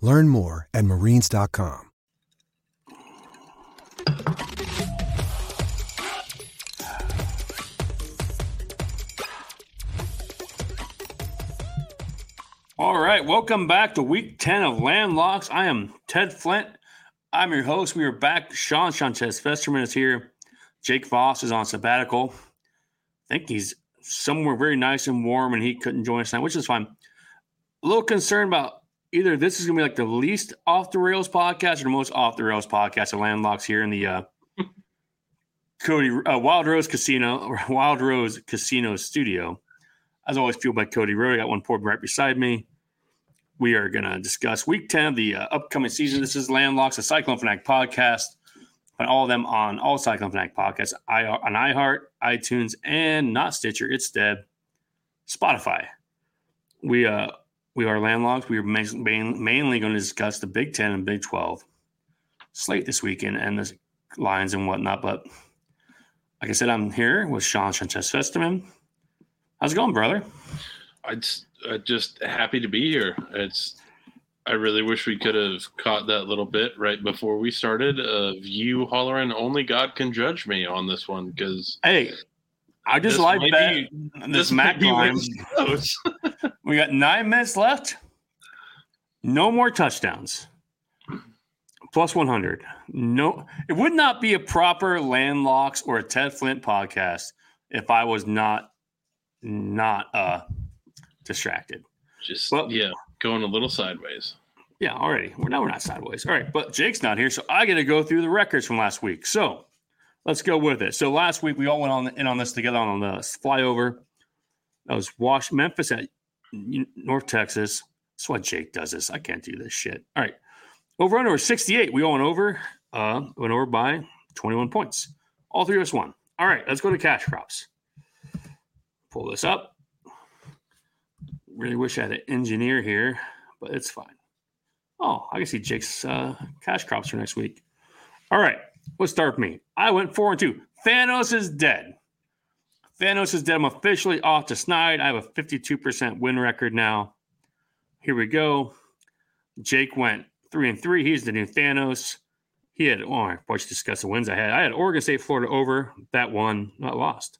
Learn more at marines.com. All right, welcome back to week 10 of Landlocks. I am Ted Flint. I'm your host. We are back. Sean Sanchez Festerman is here. Jake Voss is on sabbatical. I think he's somewhere very nice and warm and he couldn't join us tonight, which is fine. A little concerned about either this is to be like the least off the rails podcast or the most off the rails podcast of Landlocks here in the uh, Cody uh, Wild Rose Casino or Wild Rose Casino studio. As always, fueled by Cody Road. I got one poured right beside me. We are to discuss week 10 of the uh, upcoming season. This is Landlocks, a Cyclone Fanatic podcast. Find all of them on all Cyclone Fanatic podcasts I, on iHeart, iTunes, and not Stitcher. It's dead. Spotify. We uh we are landlocked. We are main, main, mainly going to discuss the Big Ten and Big Twelve slate this weekend and the lines and whatnot. But like I said, I'm here with Sean Sanchez Festerman. How's it going, brother? I just, I just happy to be here. It's I really wish we could have caught that little bit right before we started of you hollering "Only God can judge me" on this one because Hey, I just like that. be- This might Mac line. We got nine minutes left. No more touchdowns. Plus 100. No, it would not be a proper landlocks or a Ted Flint podcast if I was not not uh distracted. Just Well- yeah, going a little sideways. Yeah, already. We're now we're not sideways. All right, but Jake's not here, so I got to go through the records from last week. So let's go with it. So last week we all went on in on this together on the flyover. That was Wash Memphis at North Texas. That's why Jake does this. I can't do this shit. All right. Over under was 68. We all went over. Uh went over by 21 points. All three of us won. All right, let's go to cash crops. Pull this up. Really wish I had an engineer here, but it's fine. Oh, I can see Jake's uh, cash crops for next week. All right, let's start with me. I went four and two. Thanos is dead. Thanos is dead. I'm officially off to Snide. I have a 52% win record now. Here we go. Jake went three and three. He's the new Thanos. He had, oh, I should discuss the wins I had. I had Oregon State, Florida over. That one, not lost.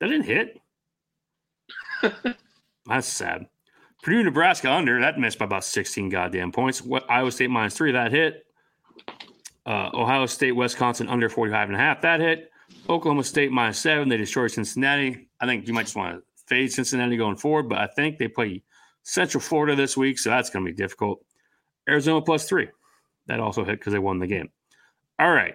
That didn't hit. That's sad. Purdue, Nebraska under. That missed by about 16 goddamn points. What Iowa State minus three, that hit. Uh, Ohio State, Wisconsin under 45 and a half, that hit. Oklahoma State minus seven. They destroyed Cincinnati. I think you might just want to fade Cincinnati going forward, but I think they play Central Florida this week, so that's going to be difficult. Arizona plus three. That also hit because they won the game. All right.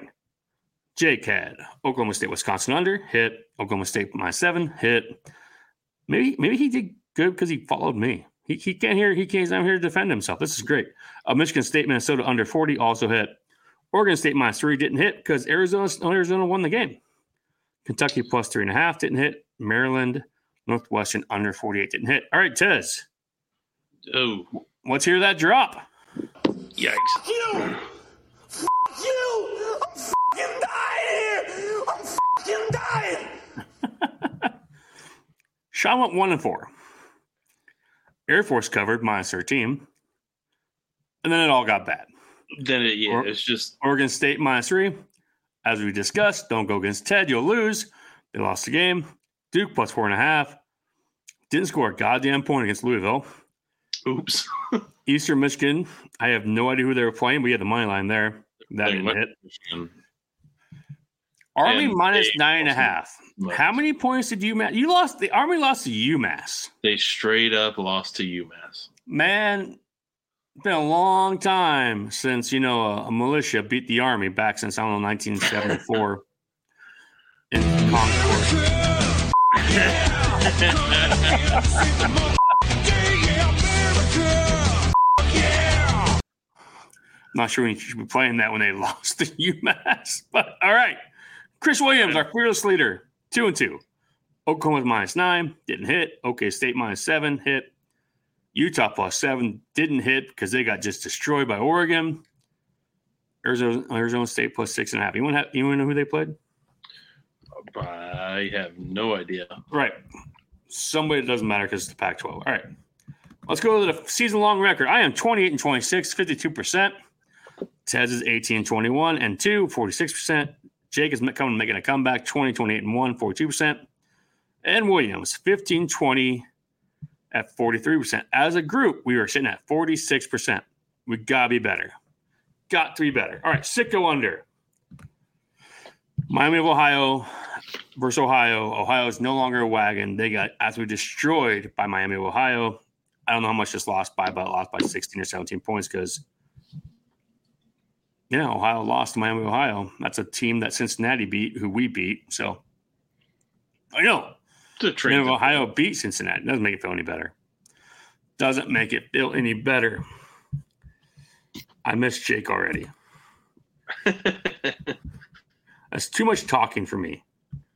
Had Oklahoma State, Wisconsin under, hit. Oklahoma State minus seven, hit. Maybe maybe he did good because he followed me. He, he can't hear. He can't. Not here to defend himself. This is great. Uh, Michigan State, Minnesota under forty also hit. Oregon State minus three didn't hit because Arizona Arizona won the game. Kentucky plus three and a half didn't hit. Maryland, Northwestern under forty eight didn't hit. All right, Tez, Oh, let's hear that drop. yikes! you! F- you! I'm fucking dying here! I'm fucking dying! Sean went one and four. Air Force covered minus thirteen, and then it all got bad. Then it, yeah, Or- it's just Oregon State minus three. As we discussed, don't go against Ted. You'll lose. They lost the game. Duke plus four and a half. Didn't score a goddamn point against Louisville. oops. Eastern Michigan. I have no idea who they were playing. We had the money line there. That didn't hit. Michigan. Army And minus nine and a half. How many points did UMass? You lost. The Army lost to UMass. They straight up lost to UMass. Man, it's been a long time since you know a, a militia beat the Army back since I don't know 1974 in Concord. Not sure you should be playing that when they lost to UMass, but all right. Chris Williams, our fearless leader, two and two. Oklahoma's minus nine, didn't hit. OK State minus seven, hit. Utah plus seven, didn't hit because they got just destroyed by Oregon. Arizona, Arizona State plus six and a half. You want to you want to know who they played? I have no idea. Right. Somebody that doesn't matter because it's the Pac 12. All right. Let's go to the season long record. I am 28 and 26, 52%. Tez is 18 and 21 and 2, 46%. Jake is coming making a comeback, 20, 28 and 1, 42%. And Williams, 15, 20 at 43%. As a group, we were sitting at 46%. We got to be better. Got to be better. All right. Sicko under. Miami of Ohio versus Ohio. Ohio is no longer a wagon. They got absolutely destroyed by Miami of Ohio. I don't know how much this lost by, but lost by 16 or 17 points because, yeah, Ohio lost to Miami of Ohio. That's a team that Cincinnati beat, who we beat. So, I know. The Miami of train. Ohio beat Cincinnati. Doesn't make it feel any better. Doesn't make it feel any better. I miss Jake already. That's too much talking for me.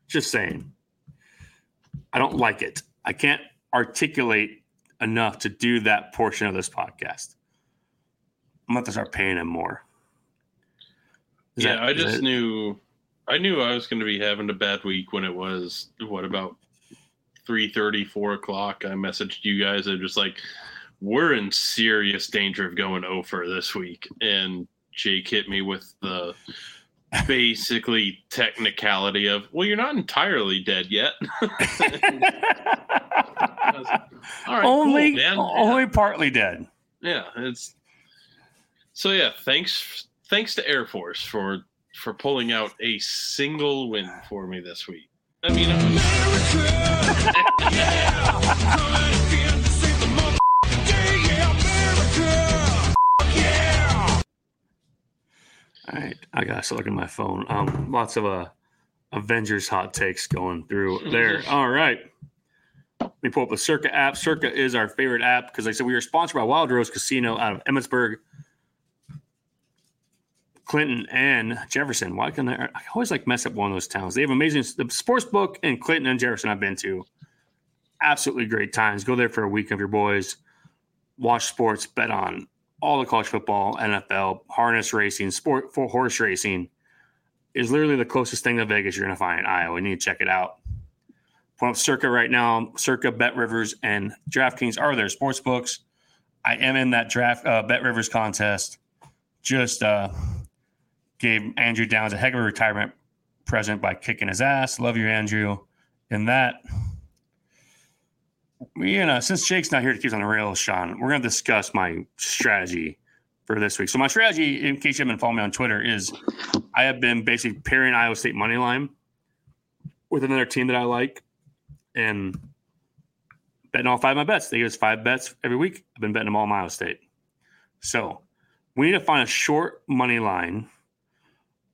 Just saying. I don't like it. I can't articulate enough to do that portion of this podcast. I'm going to start paying him more. Is yeah, that- I just knew I knew I was going to be having a bad week when it was what about 3 4 o'clock. I messaged you guys. I'm just like, we're in serious danger of going over this week. And Jake hit me with the basically technicality of, well, you're not entirely dead yet. All right, only, cool, only partly dead. yeah, it's so yeah. Thanks, thanks to Air Force for for pulling out a single win for me this week. I mean, I'm- All right, I gotta looking at my phone. Um, lots of uh, Avengers hot takes going through there. All right, let me pull up the Circa app. Circa is our favorite app because, like I said, we are sponsored by Wild Rose Casino out of Emmetsburg, Clinton, and Jefferson. Why can I? I always like mess up one of those towns. They have amazing the sports book in Clinton and Jefferson. I've been to, absolutely great times. Go there for a week of your boys. Watch sports, bet on all the college football, NFL, harness racing, sport for horse racing is literally the closest thing to Vegas you're going to find in Iowa. You need to check it out. Point of Circa right now. Circa, Bet Rivers, and DraftKings are their sports books. I am in that draft uh, Bet Rivers contest. Just uh, gave Andrew Downs a heck of a retirement present by kicking his ass. Love you, Andrew. In that, you know, since Jake's not here to keep us on the rails, Sean, we're going to discuss my strategy for this week. So my strategy, in case you haven't followed me on Twitter, is I have been basically pairing Iowa State money line with another team that I like and betting all five of my bets. They give us five bets every week. I've been betting them all on Iowa State. So we need to find a short money line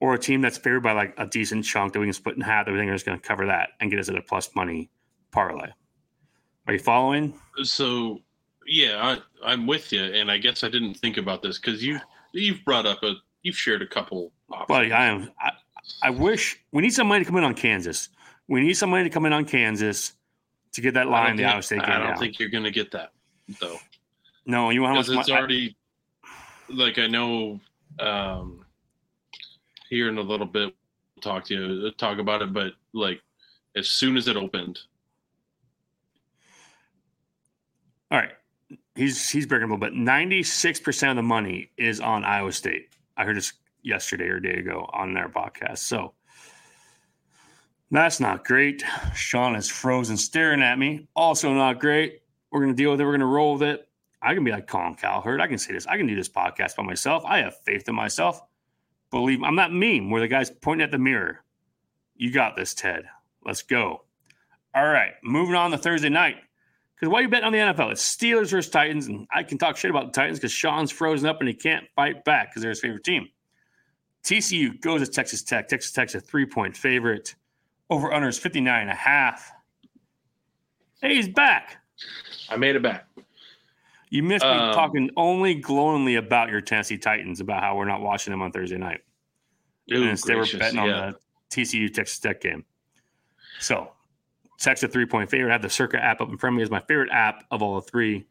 or a team that's favored by like a decent chunk that we can split in half. that we Everything is going to cover that and get us at a plus money parlay. Are you following? so yeah, I, I'm with you, and I guess I didn't think about this because you you've brought up a you've shared a couple options. Buddy, I am. I, I wish we need somebody to come in on Kansas. We need somebody to come in on Kansas to get that line the Iowa State I don't think you're going to get that though. no, you want how because much it's I- already like I know um here in a little bit talk to you uh, talk about it, but like as soon as it opened, All right. He's he's breaking a little bit. Ninety six percent of the money is on Iowa State. I heard this yesterday or day ago on their podcast. So that's not great. Sean is frozen staring at me. Also not great. We're gonna deal with it. We're gonna roll with it. I can be like Colin Cowherd. I can say this. I can do this podcast by myself. I have faith in myself. Believe I'm not meme where the guy's pointing at the mirror. You got this, Ted. Let's go. All right, moving on to Thursday night. Because why are you betting on the NFL? It's Steelers versus Titans, and I can talk shit about the Titans because Sean's frozen up and he can't fight back because they're his favorite team. TCU goes to Texas Tech. Texas Tech's a three point favorite. Over under is 59 and a half. Hey, he's back. I made it back. You missed me Um, talking only glowingly about your Tennessee Titans, about how we're not watching them on Thursday night. Ooh, and instead gracious, we're betting yeah. on the TCU Texas Tech game. So, Texas three point favorite. I have the Circa app up in front of me. It's my favorite app of all the three.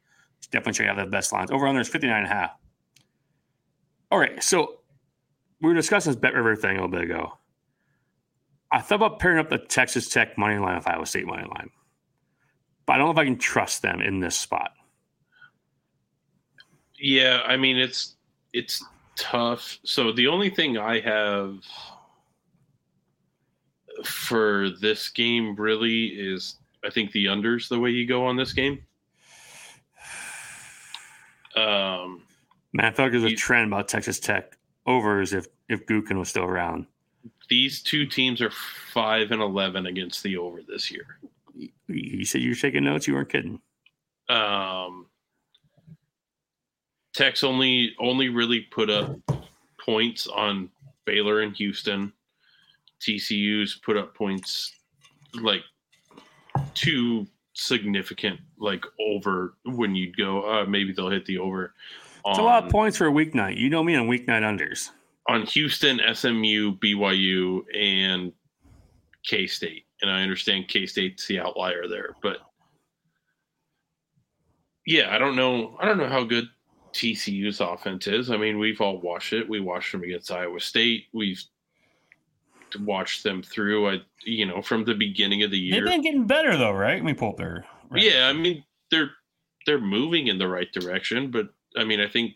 Definitely check out the best lines. Over under is 59 and a half. All right. So, we were discussing this Bet River thing a little bit ago. I thought about pairing up the Texas Tech money line with Iowa State money line, but I don't know if I can trust them in this spot. Yeah, I mean it's it's tough. So the only thing I have for this game really is I think the unders the way you go on this game. Um Man, I feel like there's a trend about Texas Tech overs if if Gukin was still around. these two teams are 5 and 11 against the over this year. You said you were taking notes. You weren't kidding. Um Tech's only only really put up points on Baylor and Houston. TCU's put up points like two significant like over when you'd go uh, maybe they'll hit the over It's a lot of points for a weeknight. You know me on weeknight unders. on Houston, SMU, BYU, and K State. And I understand K State's the outlier there, but yeah, I don't know. I don't know how good TCU's offense is. I mean, we've all watched it. We watched them against Iowa State. We've watched them through. I, you know, from the beginning of the year. They've been getting better though, right? Let me pull up their. Yeah, I mean they're they're moving in the right direction, but I mean I think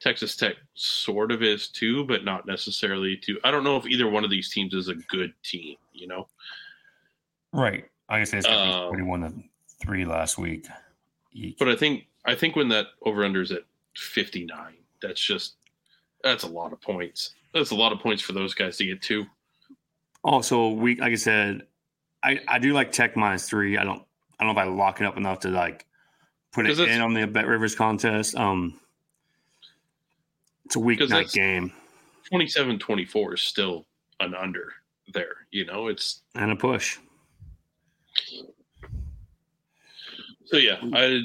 Texas Tech sort of is too, but not necessarily too. I don't know if either one of these teams is a good team, you know. right. I guess it's Um, twenty-one to three last week. Eek. But I think I think when that over under is at 59, that's just that's a lot of points. That's a lot of points for those guys to get to. Also, we like I said, I I do like Tech minus three. I don't I don't know if I lock it up enough to like put it in on the Bet Rivers contest. Um, it's a weeknight game 27-24 is still an under there, you know. It's and a push. So yeah, I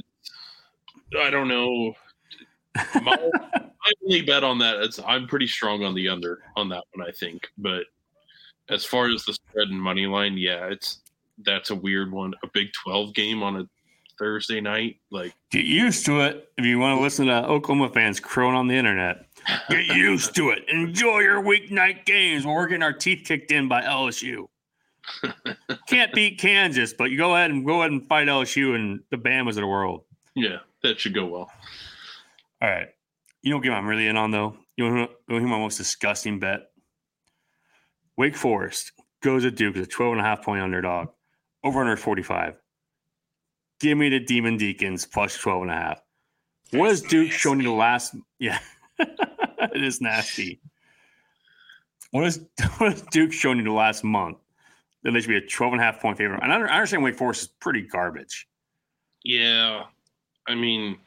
I don't know. My, my only bet on that is I'm pretty strong on the under on that one. I think, but as far as the spread and money line, yeah, it's that's a weird one. A Big Twelve game on a Thursday night, like Get used to it. If you want to listen to Oklahoma fans crowing on the internet, get used to it. Enjoy your weeknight games. We're getting our teeth kicked in by LSU. Can't beat Kansas, but you go ahead and go ahead and fight LSU and the Bamas of the world. yeah, that should go well. All right. You know what game I'm really in on though? You know who, you know who my most disgusting bet? Wake Forest goes to Duke as a 12 and a half point underdog. Over under 45. Give me the Demon Deacons plus 12 and a half. What has Duke shown you the last? Yeah, it is nasty. What has, what has Duke shown you the last month? That they should be a 12 and a half point favorite. And I I understand Wake Forest is pretty garbage. Yeah, I mean,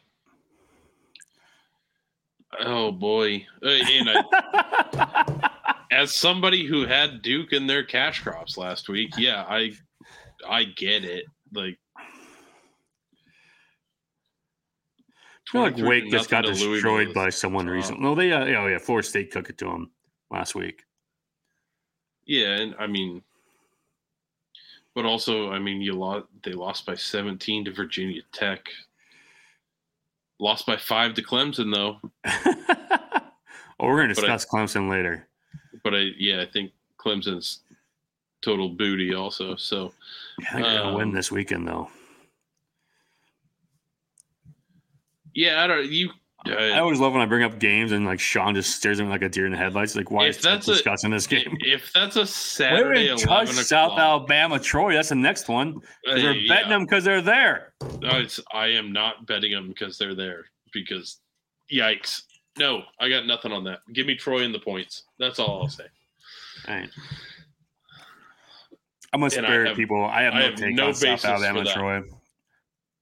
oh boy, Uh, and I, as somebody who had Duke in their cash crops last week, yeah, I I get it. Like, I feel like Wake just got destroyed by someone recently. No, they, uh, oh yeah, Florida State took it to them last week. Yeah, and I mean, but also, I mean, you lost. They lost by seventeen to Virginia Tech. Lost by five to Clemson, though. oh, we're going to But I- discuss Clemson later. But I, yeah, I think Clemson's total booty also. So I think they're going to win Um, this weekend, though. yeah, I don't. You. I Uh, always love when I bring up games and like Sean just stares at me like a deer in the headlights. Like, why If is that's a- discussing this game? if that's a Wait Saturday, minute, touch South o'clock, Alabama, Troy. That's the next one. uh, They're yeah, betting them because they're there. no, I am not betting them because they're there. Because, yikes! No, I got nothing on that. Give me Troy and the points. That's all I'll say. All right. I'm gonna And I have- people. I have I no have take no on South Alabama. Troy.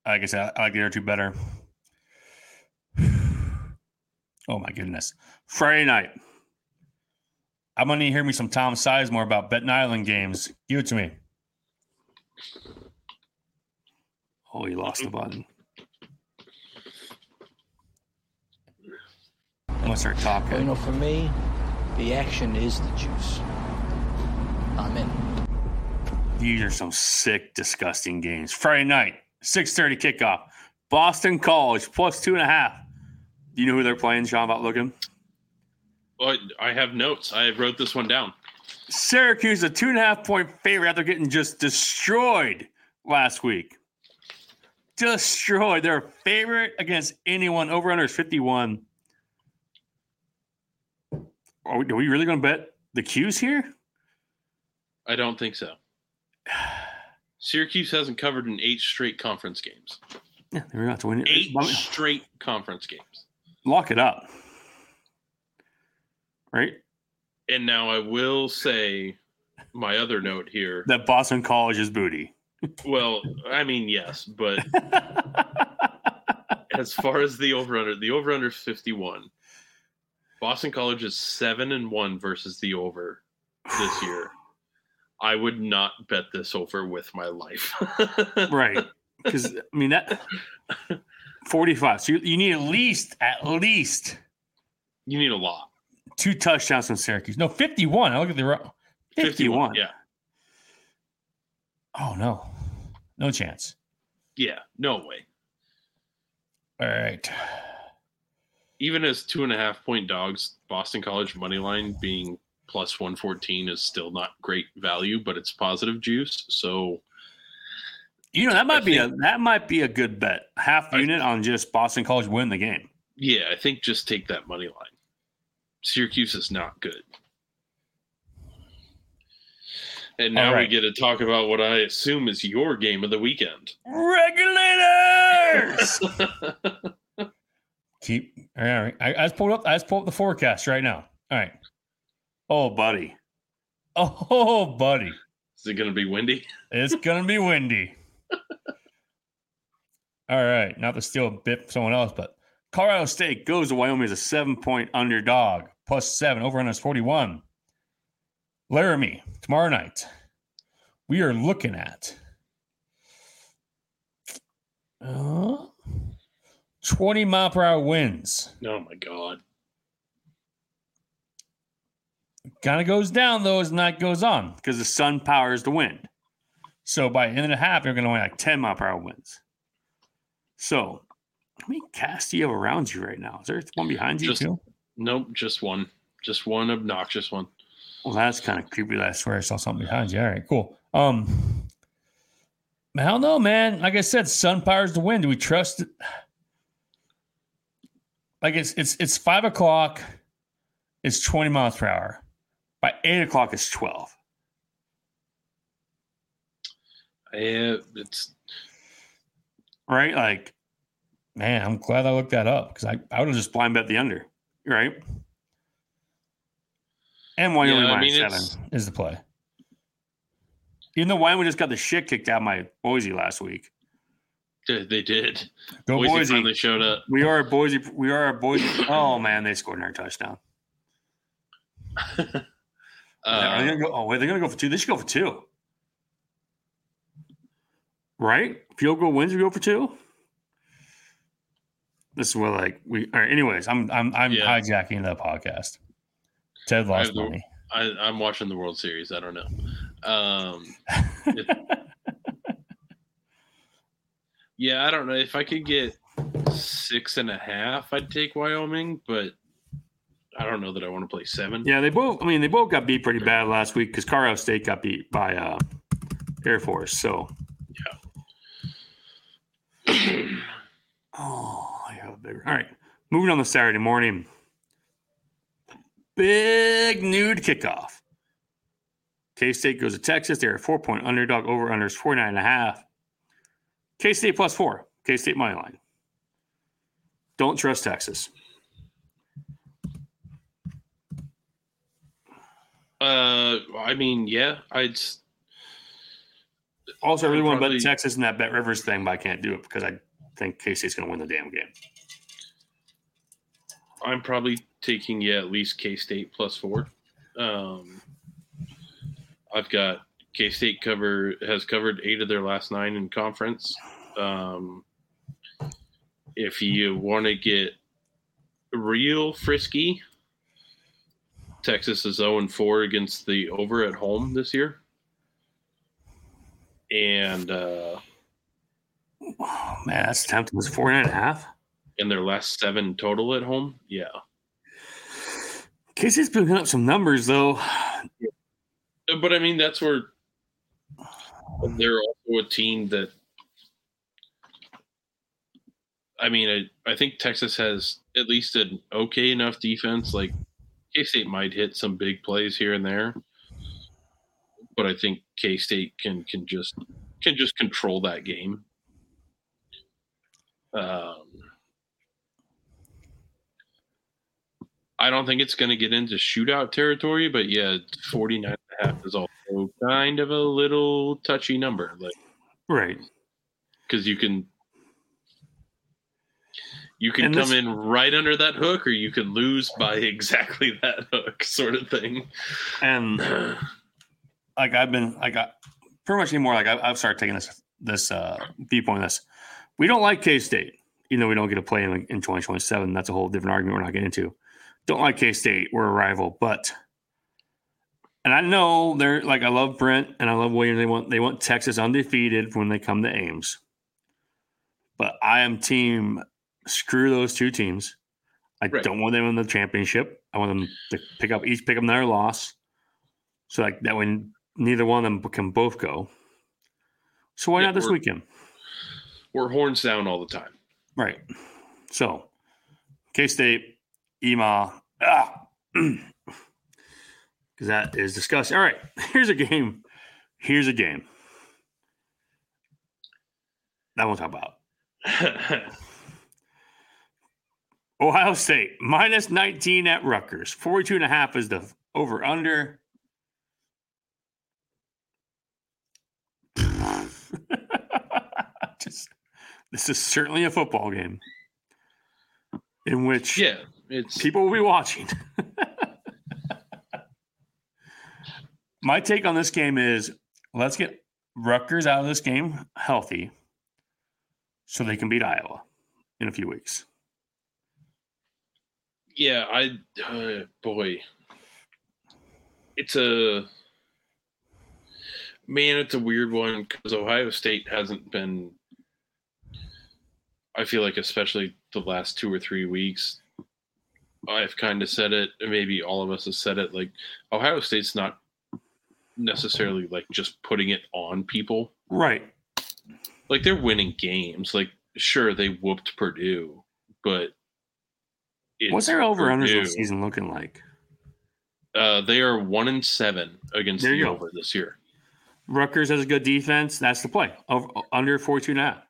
Like I said, I like the other two better. Oh my goodness! Friday night. I'm gonna hear me some Tom Sizemore about betting island games. Give it to me. Oh, he lost the button. I'm gonna start Well, you talking. know, for me, the action is the juice. I'm in. These are some sick, disgusting games. Friday night, 6:30 kickoff. Boston College plus two and a half. Do you know who they're playing, Sean? About looking. Well, I have notes. I wrote this one down. Syracuse, a two and a half point favorite after getting just destroyed last week. Destroyed. They're a favorite against anyone. Over under is 51. Are we, are we really going to bet the Cuse here? I don't think so. Syracuse hasn't covered in eight straight conference games. Yeah, they're not to win. Eight straight conference games. Lock it up. Right? And now I will say my other note here. That Boston College is booty. Well, I mean, yes, but as far as the over under, the over under is 51. Boston College is seven and one versus the over this year. I would not bet this over with my life. right. Because, I mean, that 45. So you, you need at least, at least You need a lot. two touchdowns from Syracuse. No, 51. I look at the wrong. 51. Yeah. Oh, no. No chance. Yeah. No way. All right. Even as two and a half point dogs, Boston College money line being plus 114 is still not great value, but it's positive juice. So You know, that might I be a that might be a good bet. Half I- unit on just Boston College win the game. yeah, I think just take that money line. Syracuse is not good. And now All we get to talk about what I assume is your game of the weekend. Regulators. Keep all right. I, I just pulled up. I just pulled up the forecast right now. All right. Oh, buddy. Oh, buddy. Is it going to be windy? It's gonna be windy. All right, not to steal a bit from someone else, but Colorado State goes to Wyoming as a seven-point underdog, plus seven over under is forty-one. Laramie tomorrow night. We are looking at uh, twenty mile per hour winds. Oh my god. Kind of goes down though as night goes on because the sun powers the wind. So by the end of the half, you're going to win like 10 mile per hour winds. So how many casts do you have around you right now? Is there one behind you Just- too? Nope, just one. Just one obnoxious one. Well, that's kind of creepy. I swear I saw something behind you. All right, cool. Um, I don't know, man. Like I said, sun powers the wind. Do we trust it? Like it's it's it's five o'clock. It's 20 miles per hour. By eight o'clock, it's 12. Eh, it's right? Like, man, I'm glad I looked that up because I, I would have just blind bet the under, right? And Wyoming Yeah, I mean, seven it's- is the play. Even though Wyoming just got the shit kicked out of my Boise last week. they did. Go Boise, Boise! finally showed up. We are a Boise. We are a Boise. Oh man, they scored another touchdown. are they Uh, gonna go, oh wait, they're gonna go for two. They should go for two, right? Field goal wins. We go for two. This is what like we. All right. Anyways, I'm I'm I'm Yeah. hijacking the podcast. Ted I lost the- money. I, I'm watching the World Series. I don't know. Um, it- yeah, I don't know if I could get six and a half. I'd take Wyoming, but I don't know that I want to play seven. Yeah, they both. I mean, they both got beat pretty bad last week because Colorado State got beat by uh, Air Force. So, oh, I have a bigger. All right, moving on to Saturday morning. Big noon kickoff. K State goes to Texas. They're a four point underdog. Over under is 49 and a half. K State plus four. K State money line. Don't trust Texas. Uh, I mean, yeah, I'd. Also, I really want to bet Texas in that Bet Rivers thing, but I can't do it because I think K State's going to win the damn game. I'm probably taking yeah at least K State plus four. Um, I've got K State cover has covered eight of their last nine in conference. Um, if you want to get real frisky, Texas is 0 and 4 against the over at home this year. And uh, Oh, man, that's tempting. It's four and a half. in their last seven total at home, yeah. K State's up some numbers, though. But I mean, that's where they're also a team that. I mean, I, I think Texas has at least an okay enough defense. Like K State might hit some big plays here and there, but I think K State can can just can just control that game. Um, I don't think it's going to get into shootout territory, but yeah, 49 and a half is also kind of a little touchy number. Like, Right. because you can you can And come this- in right under that hook or you can lose by exactly that hook sort of thing And like I've been, I got pretty much anymore. Like I've, I've started taking this this uh, viewpoint this. We don't like K State, even though we don't get to play in, in 2027. That's a whole different argument we're not getting into. Don't like K State. We're a rival, but and I know they're like I love Brent and I love Williams. They want they want Texas undefeated when they come to Ames. But I am team screw those two teams. I Right. don't want them in the championship. I want them to pick up each pick up their loss. So like that when neither one of them can both go. So why Yeah, not this we're- weekend? we're horns down all the time Right. So K State, EMA, ah, because that is disgusting. All right, here's a game. Here's a game. That we'll talk about. Ohio State minus 19 at Rutgers. 42 and a half is the over under. Just, this is certainly a football game in which yeah it's people will be watching. My take on this game is let's get Rutgers out of this game healthy so they can beat Iowa in a few weeks. yeah i uh, boy it's a man it's a weird one because ohio state hasn't been i feel like especially the last two or three weeks i've kind of said it maybe all of us have said it like ohio state's not necessarily like just putting it on people Right. like they're winning games like sure they whooped purdue but it's What's their over under this season looking like? Uh, they are one and seven against There the over this year. Rutgers has a good defense. That's the play. Over under 42 and a half.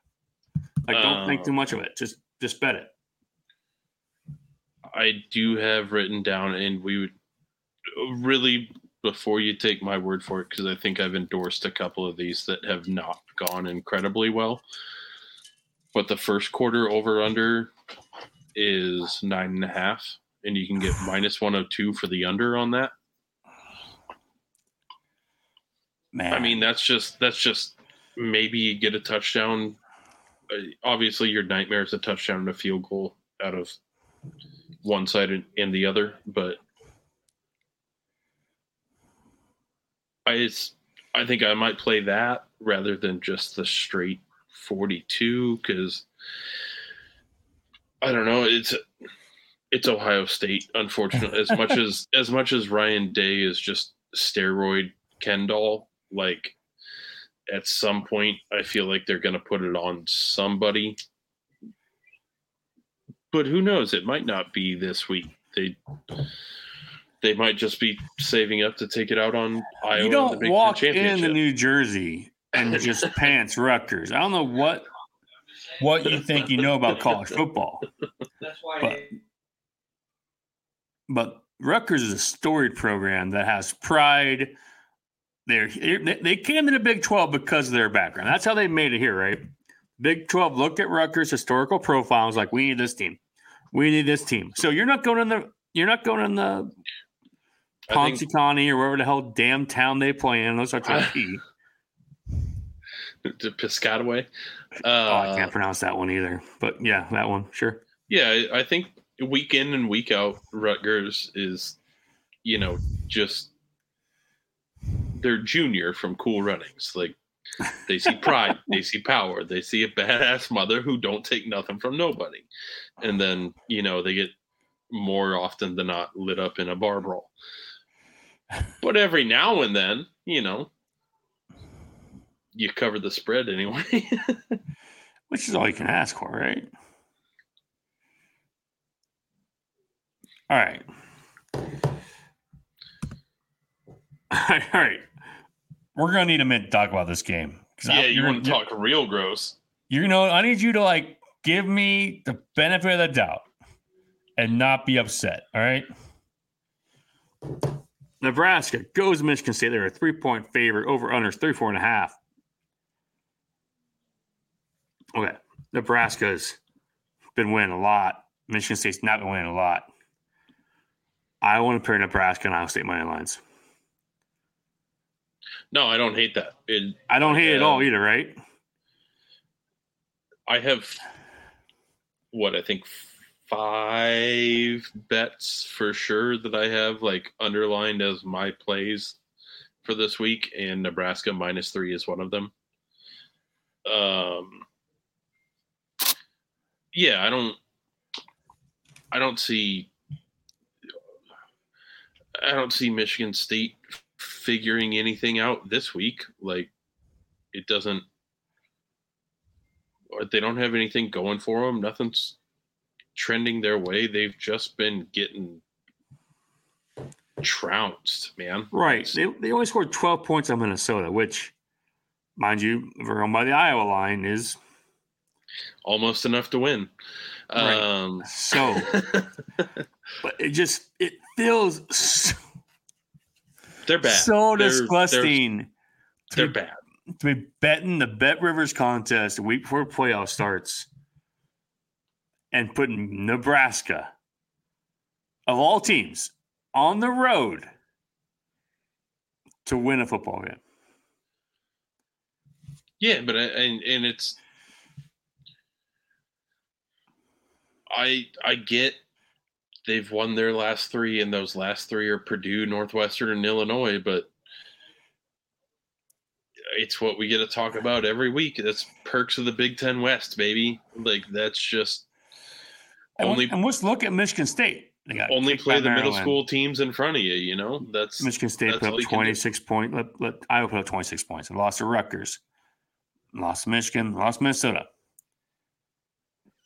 Like don't think Uh, too much of it. Just just bet it. I do have written down, and we would really before you take my word for it, because I think I've endorsed a couple of these that have not gone incredibly well. But the first quarter over under is nine and a half, and you can get minus 102 for the under on that. Man. I mean, that's just that's just maybe you get a touchdown. Uh, Obviously, your nightmare is a touchdown and a field goal out of one side and- the other, but I it's I think I might play that rather than just the straight forty-two because I don't know. It's it's Ohio State, unfortunately. As much as as much as Ryan Day is just steroid Ken doll, like at some point I feel like they're gonna put it on somebody. But who knows? It might not be this week. They they might just be saving up to take it out on Iowa. you don't Big Ten walk in the New Jersey and just pants Rutgers. I don't know what what you think you know about college football. That's why But but Rutgers is a storied program that has pride They're they they came to the Big Twelve because of their background. That's how they made it here, right? Big Twelve looked at Rutgers' historical profiles, like we need this team, we need this team. So you're not going in the you're not going in the Ponce County or wherever the hell damn town they play in. Those are key. to Piscataway. Uh, oh, I can't pronounce that one either. But yeah, that one, sure. Yeah, I I think week in and week out, Rutgers is, you know, just they're junior from Cool Runnings. Like they see pride, they see power, they see a badass mother who don't take nothing from nobody, and then you know they get more often than not lit up in a bar brawl. But every now and then, you know, you cover the spread anyway. Which is all you can ask for, right? All right. All right. We're gonna need a minute to talk about this game. 'Cause I- yeah, you you're- want to talk real gross? You know, I need you to like give me the benefit of the doubt and not be upset. All right. Nebraska goes to Michigan State. They're a three point favorite over under 34 and a half. Okay. Nebraska's been winning a lot. Michigan State's not been winning a lot. I want to pair Nebraska and Iowa State money lines. No, I don't hate that. It, I don't hate it at all either, right? I have what I think five bets for sure that I have like underlined as my plays for this week, and Nebraska minus three is one of them. Um, yeah, I don't, I don't see, I don't see Michigan State figuring anything out this week. Like, it doesn't or they don't have anything going for them. Nothing's trending their way. They've just been getting trounced, man. Right. They, they only scored 12 points on Minnesota, which, mind you, going by the Iowa line, is Almost enough to win. Right. Um, so. but it just it feels so, they're bad. so They're- disgusting They're, to, they're bad. to be betting the Bet Rivers contest a week before playoff starts and putting Nebraska, of all teams, on the road to win a football game. Yeah, but I, and and it's I I get they've won their last three, and those last three are Purdue, Northwestern, and Illinois, but it's what we get to talk about every week. That's perks of the Big Ten West, baby. Like that's just And, Only- and let's look at Michigan State. They got only play the middle school teams in front of you. You know that's Michigan State that's put up do. 26 points. Let, let Iowa put up 26 points. They lost to Rutgers, lost to Michigan, lost to Minnesota.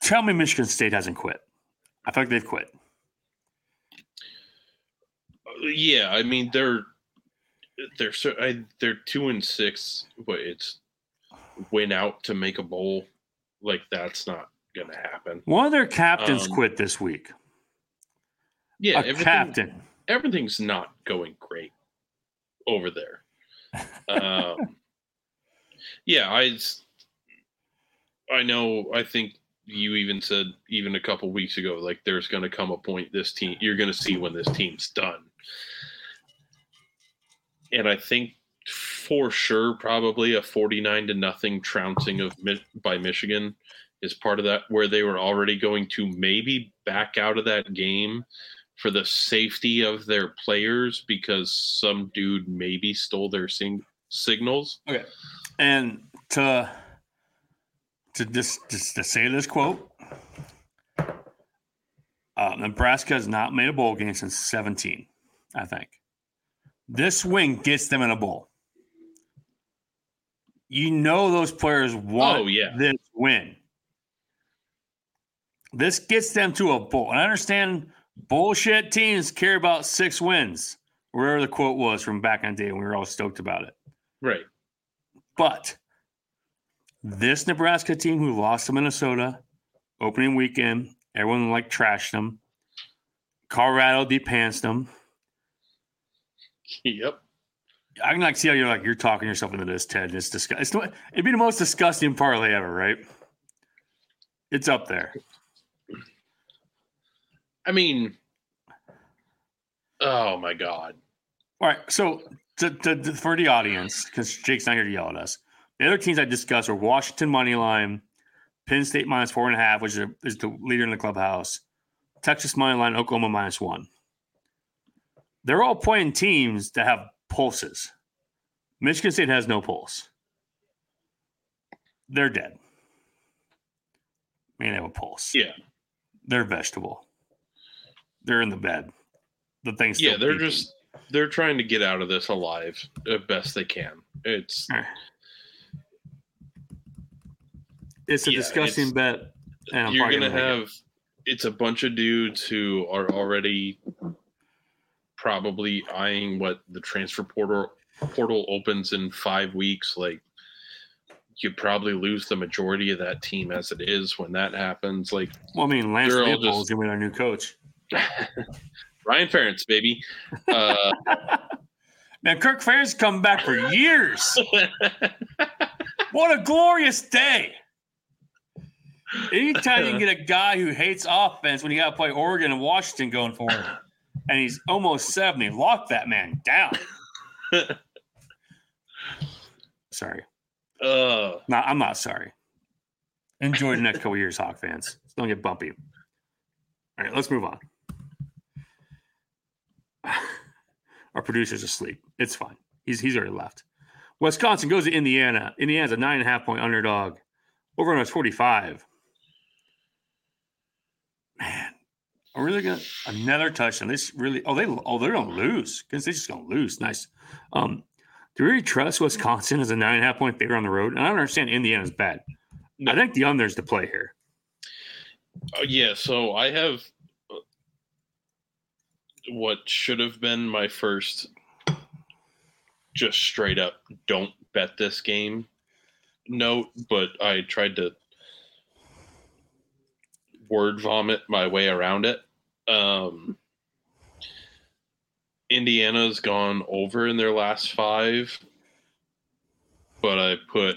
Tell me Michigan State hasn't quit. I feel like they've quit. Yeah, I mean they're they're cer- I, they're two and six, but it's win out to make a bowl. Like that's not gonna happen. One of their captains Um, quit this week. Yeah, a everything, captain. everything's not going great over there. um, yeah, I know. I think you even said even a couple weeks ago, like there's going to come a point this team you're going to see when this team's done, and I think for sure probably a 49 to nothing trouncing of by Michigan is part of that where they were already going to maybe back out of that game for the safety of their players because some dude maybe stole their sing- signals. Okay. And to to just just to say this quote, uh, Nebraska has not made a bowl game since 17, I think. This win gets them in a bowl. You know those players want Oh, yeah. this win. This gets them to a bowl. And I understand bullshit teams care about six wins, wherever the quote was from back in the day when we were all stoked about it. Right. But this Nebraska team who lost to Minnesota opening weekend, everyone like trashed them. Colorado depanced them. Yep. I can like see how you're like you're talking yourself into this, Ted. It's disgusting. It'd be the most disgusting parlay ever, right? It's up there. I mean, oh my god. All right, so to, to, to- for the audience, because Jake's not here to yell at us, the other teams I discussed were Washington money line, Penn State minus four and a half, which is, is the leader in the clubhouse, Texas money line, Oklahoma minus one. They're all playing teams that have pulses. Michigan State has no pulse. They're dead. I mean, they have a pulse. Yeah. They're vegetable. They're in the bed. The thing's Yeah, they're just they're trying to get out of this alive as best they can. It's It's a Yeah, disgusting it's- bet. And I'm you're gonna make it. have it's a bunch of dudes who are already probably eyeing what the transfer portal portal opens in five weeks. Like you probably lose the majority of that team as it is when that happens. Like Well, I mean, Lance Leopold is going to be our new coach. Ryan Ferentz, baby. Uh, Man, Kirk Ferentz come back for years. what a glorious day! Anytime you can get a guy who hates offense when you got to play Oregon and Washington going forward, and he's almost seventy, lock that man down. sorry, uh, no, I'm not sorry. Enjoy the next couple years, Hawk fans. Don't get bumpy. All right, let's move on. Our producer's asleep. It's fine. He's he's already left. Wisconsin goes to Indiana. Indiana's a nine and a half point underdog. Over on 45. Man, are really gonna another touchdown? This really oh they oh they're gonna lose. Because they're just gonna lose. Nice. Um do we really trust Wisconsin as a nine and a half point favorite on the road? And I don't understand Indiana's bad. No. I think the under's the play here. Uh, yeah, so I have uh, what should have been my first just straight up don't bet this game note, but I tried to word vomit my way around it. Um, Indiana's gone over in their last five, but I put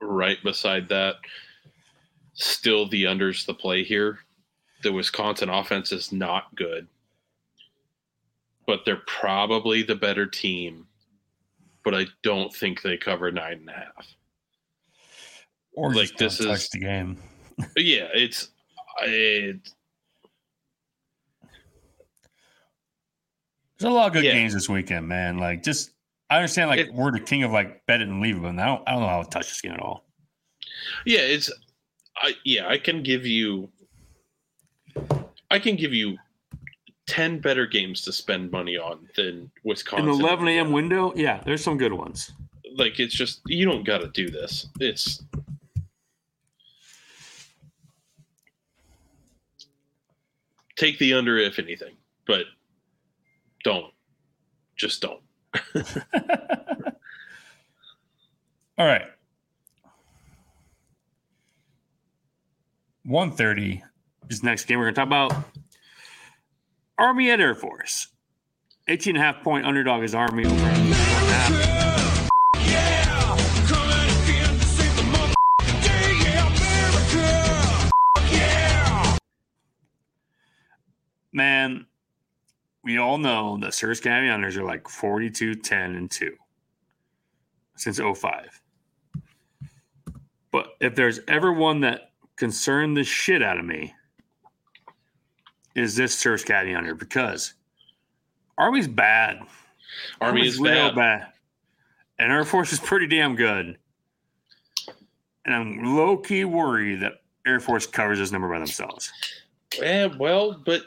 right beside that still the unders the play here. The Wisconsin offense is not good, but they're probably the better team. But I don't think they cover nine and a half. Or Like, this is- the game. Yeah, it's it, There's a lot of good Yeah. games this weekend, man. Like, just I understand, like It- we're the king of like bet it and leave it, but I don't, I don't know how to touch this game at all. yeah, it's I yeah, I can give you I can give you ten better games to spend money on than Wisconsin. In the 11 a.m. window, yeah, there's some good ones. Like it's just you don't got to do this. It's take the under if anything, but don't. Just don't. All right. 130 is the next game we're going to talk about. Army at Air Force. 18 and a half point underdog is Army over and. Man, we all know that Service Academy Unders are like 42, 10, and 2 since 05. But if there's ever one that concerned the shit out of me, is this Service Academy Under because Army's bad. Army Army's is real bad. And Air Force is pretty damn good. And I'm low key worried that Air Force covers this number by themselves. Eh, well, but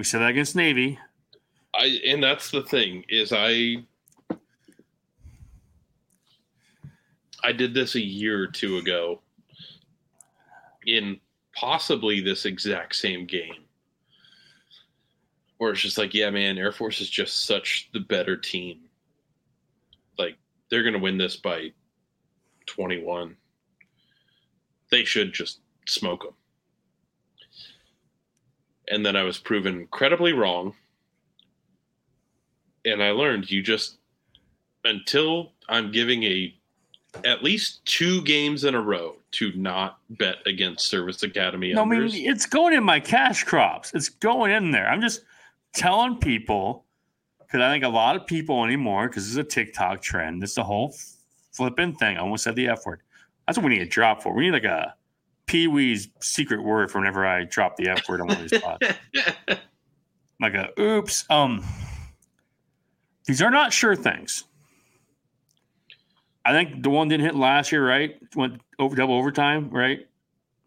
We said that against Navy. I and that's the thing is I I did this a year or two ago in possibly this exact same game. Where it's just like, yeah, man, Air Force is just such the better team. Like they're gonna win this by 21. They should just smoke them. And then I was proven incredibly wrong and I learned you just until I'm giving a at least two games in a row to not bet against Service Academy. No, I mean it's going in my cash crops. It's going in there. I'm just telling people because I think a lot of people anymore because this is a TikTok trend. This is a whole flipping thing. I almost said the F word. That's what we need a drop for. We need like a Pee Wee's secret word for whenever I drop the F word on one of these pods. like a oops. Um, these are not sure things. I think the one didn't hit last year, right? Went over double overtime, right?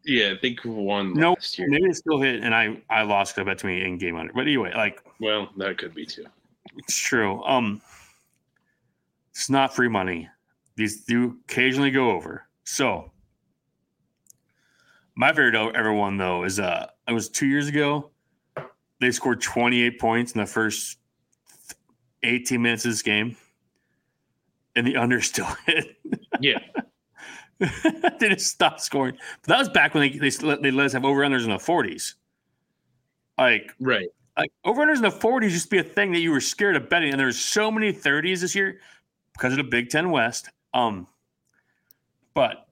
yeah, I think one No, last year. maybe it still hit, and I I lost because I bet to me in game under. But anyway, like Well, that could be too. it's true. Um, it's not free money. These do occasionally go over. So my favorite ever one though is uh it was two years ago. They scored 28 points in the first 18 minutes of this game, and the under still hit. Yeah, they just stopped scoring. But that was back when they they let, they let us have over unders in the 40s. Like right. like over unders in the 40s used to be a thing that you were scared of betting, and there's so many 30s this year because of the Big Ten West. Um, but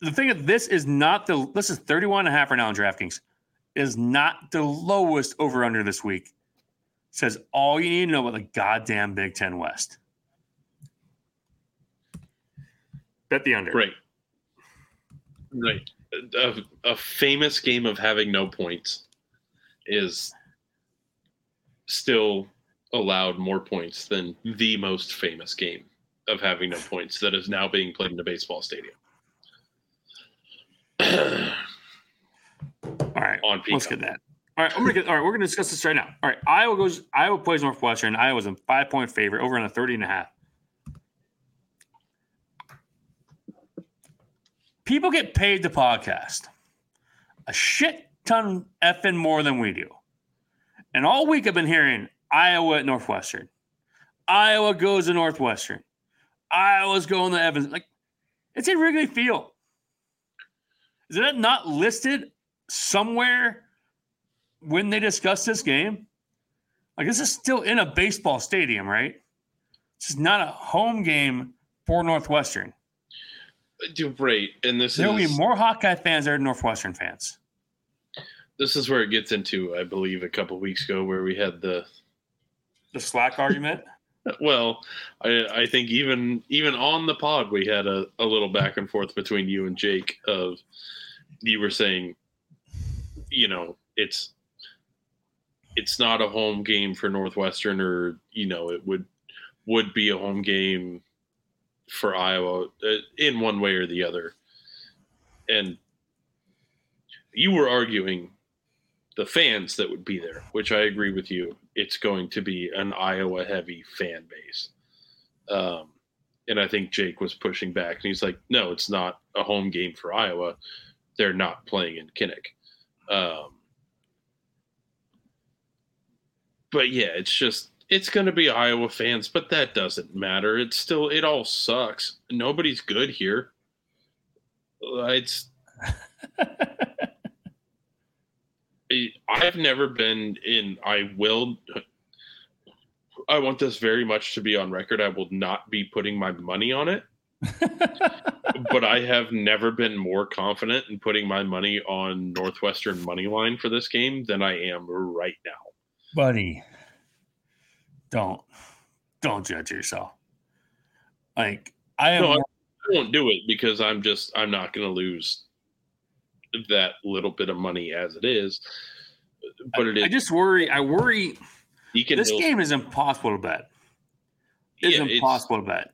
the thing of this is not the this is 31 and a half right now on DraftKings is not the lowest over under this week. says all you need to know about the goddamn Big Ten West. Bet the under. Right. Right. A, a famous game of having no points is still allowed more points than the most famous game of having no points that is now being played in a baseball stadium. All right, On let's get that. All right, I'm gonna get. All right, we're gonna discuss this right now. All right, Iowa goes. Iowa plays Northwestern. Iowa's a five point favorite over on a 30 and a half. People get paid to podcast a shit ton effing more than we do, and all week I've been hearing Iowa at Northwestern. Iowa goes to Northwestern. Iowa's going to Evans. Like it's in Wrigley Field. Is it not listed somewhere when they discuss this game? Like this is still in a baseball stadium, right? This is not a home game for Northwestern. Do right, and this There will be more Hawkeye fans there than Northwestern fans. this is where it gets into. I believe a couple weeks ago where we had the The slack argument. Well, I I think even even on the pod we had a, a little back and forth between you and Jake of you were saying, you know, it's it's not a home game for Northwestern or you know it would would be a home game for Iowa uh, in one way or the other. And you were arguing the fans that would be there, which I agree with you. It's going to be an Iowa heavy fan base. Um, and I think Jake was pushing back and he's like, no, it's not a home game for Iowa. They're not playing in Kinnick. Um, but yeah, it's just, it's going to be Iowa fans, but that doesn't matter. It's still, it all sucks. Nobody's good here. It's, I've never been in. I will. I want this very much to be on record. I will not be putting my money on it, but I have never been more confident in putting my money on Northwestern money line for this game than I am right now. Buddy, don't don't judge yourself. Like I am No, I, I won't do it because I'm just I'm not going to lose that little bit of money as it is. But it is I just worry. I worry. Deacon This Hill- game is impossible to bet. It's yeah, it's- impossible to bet.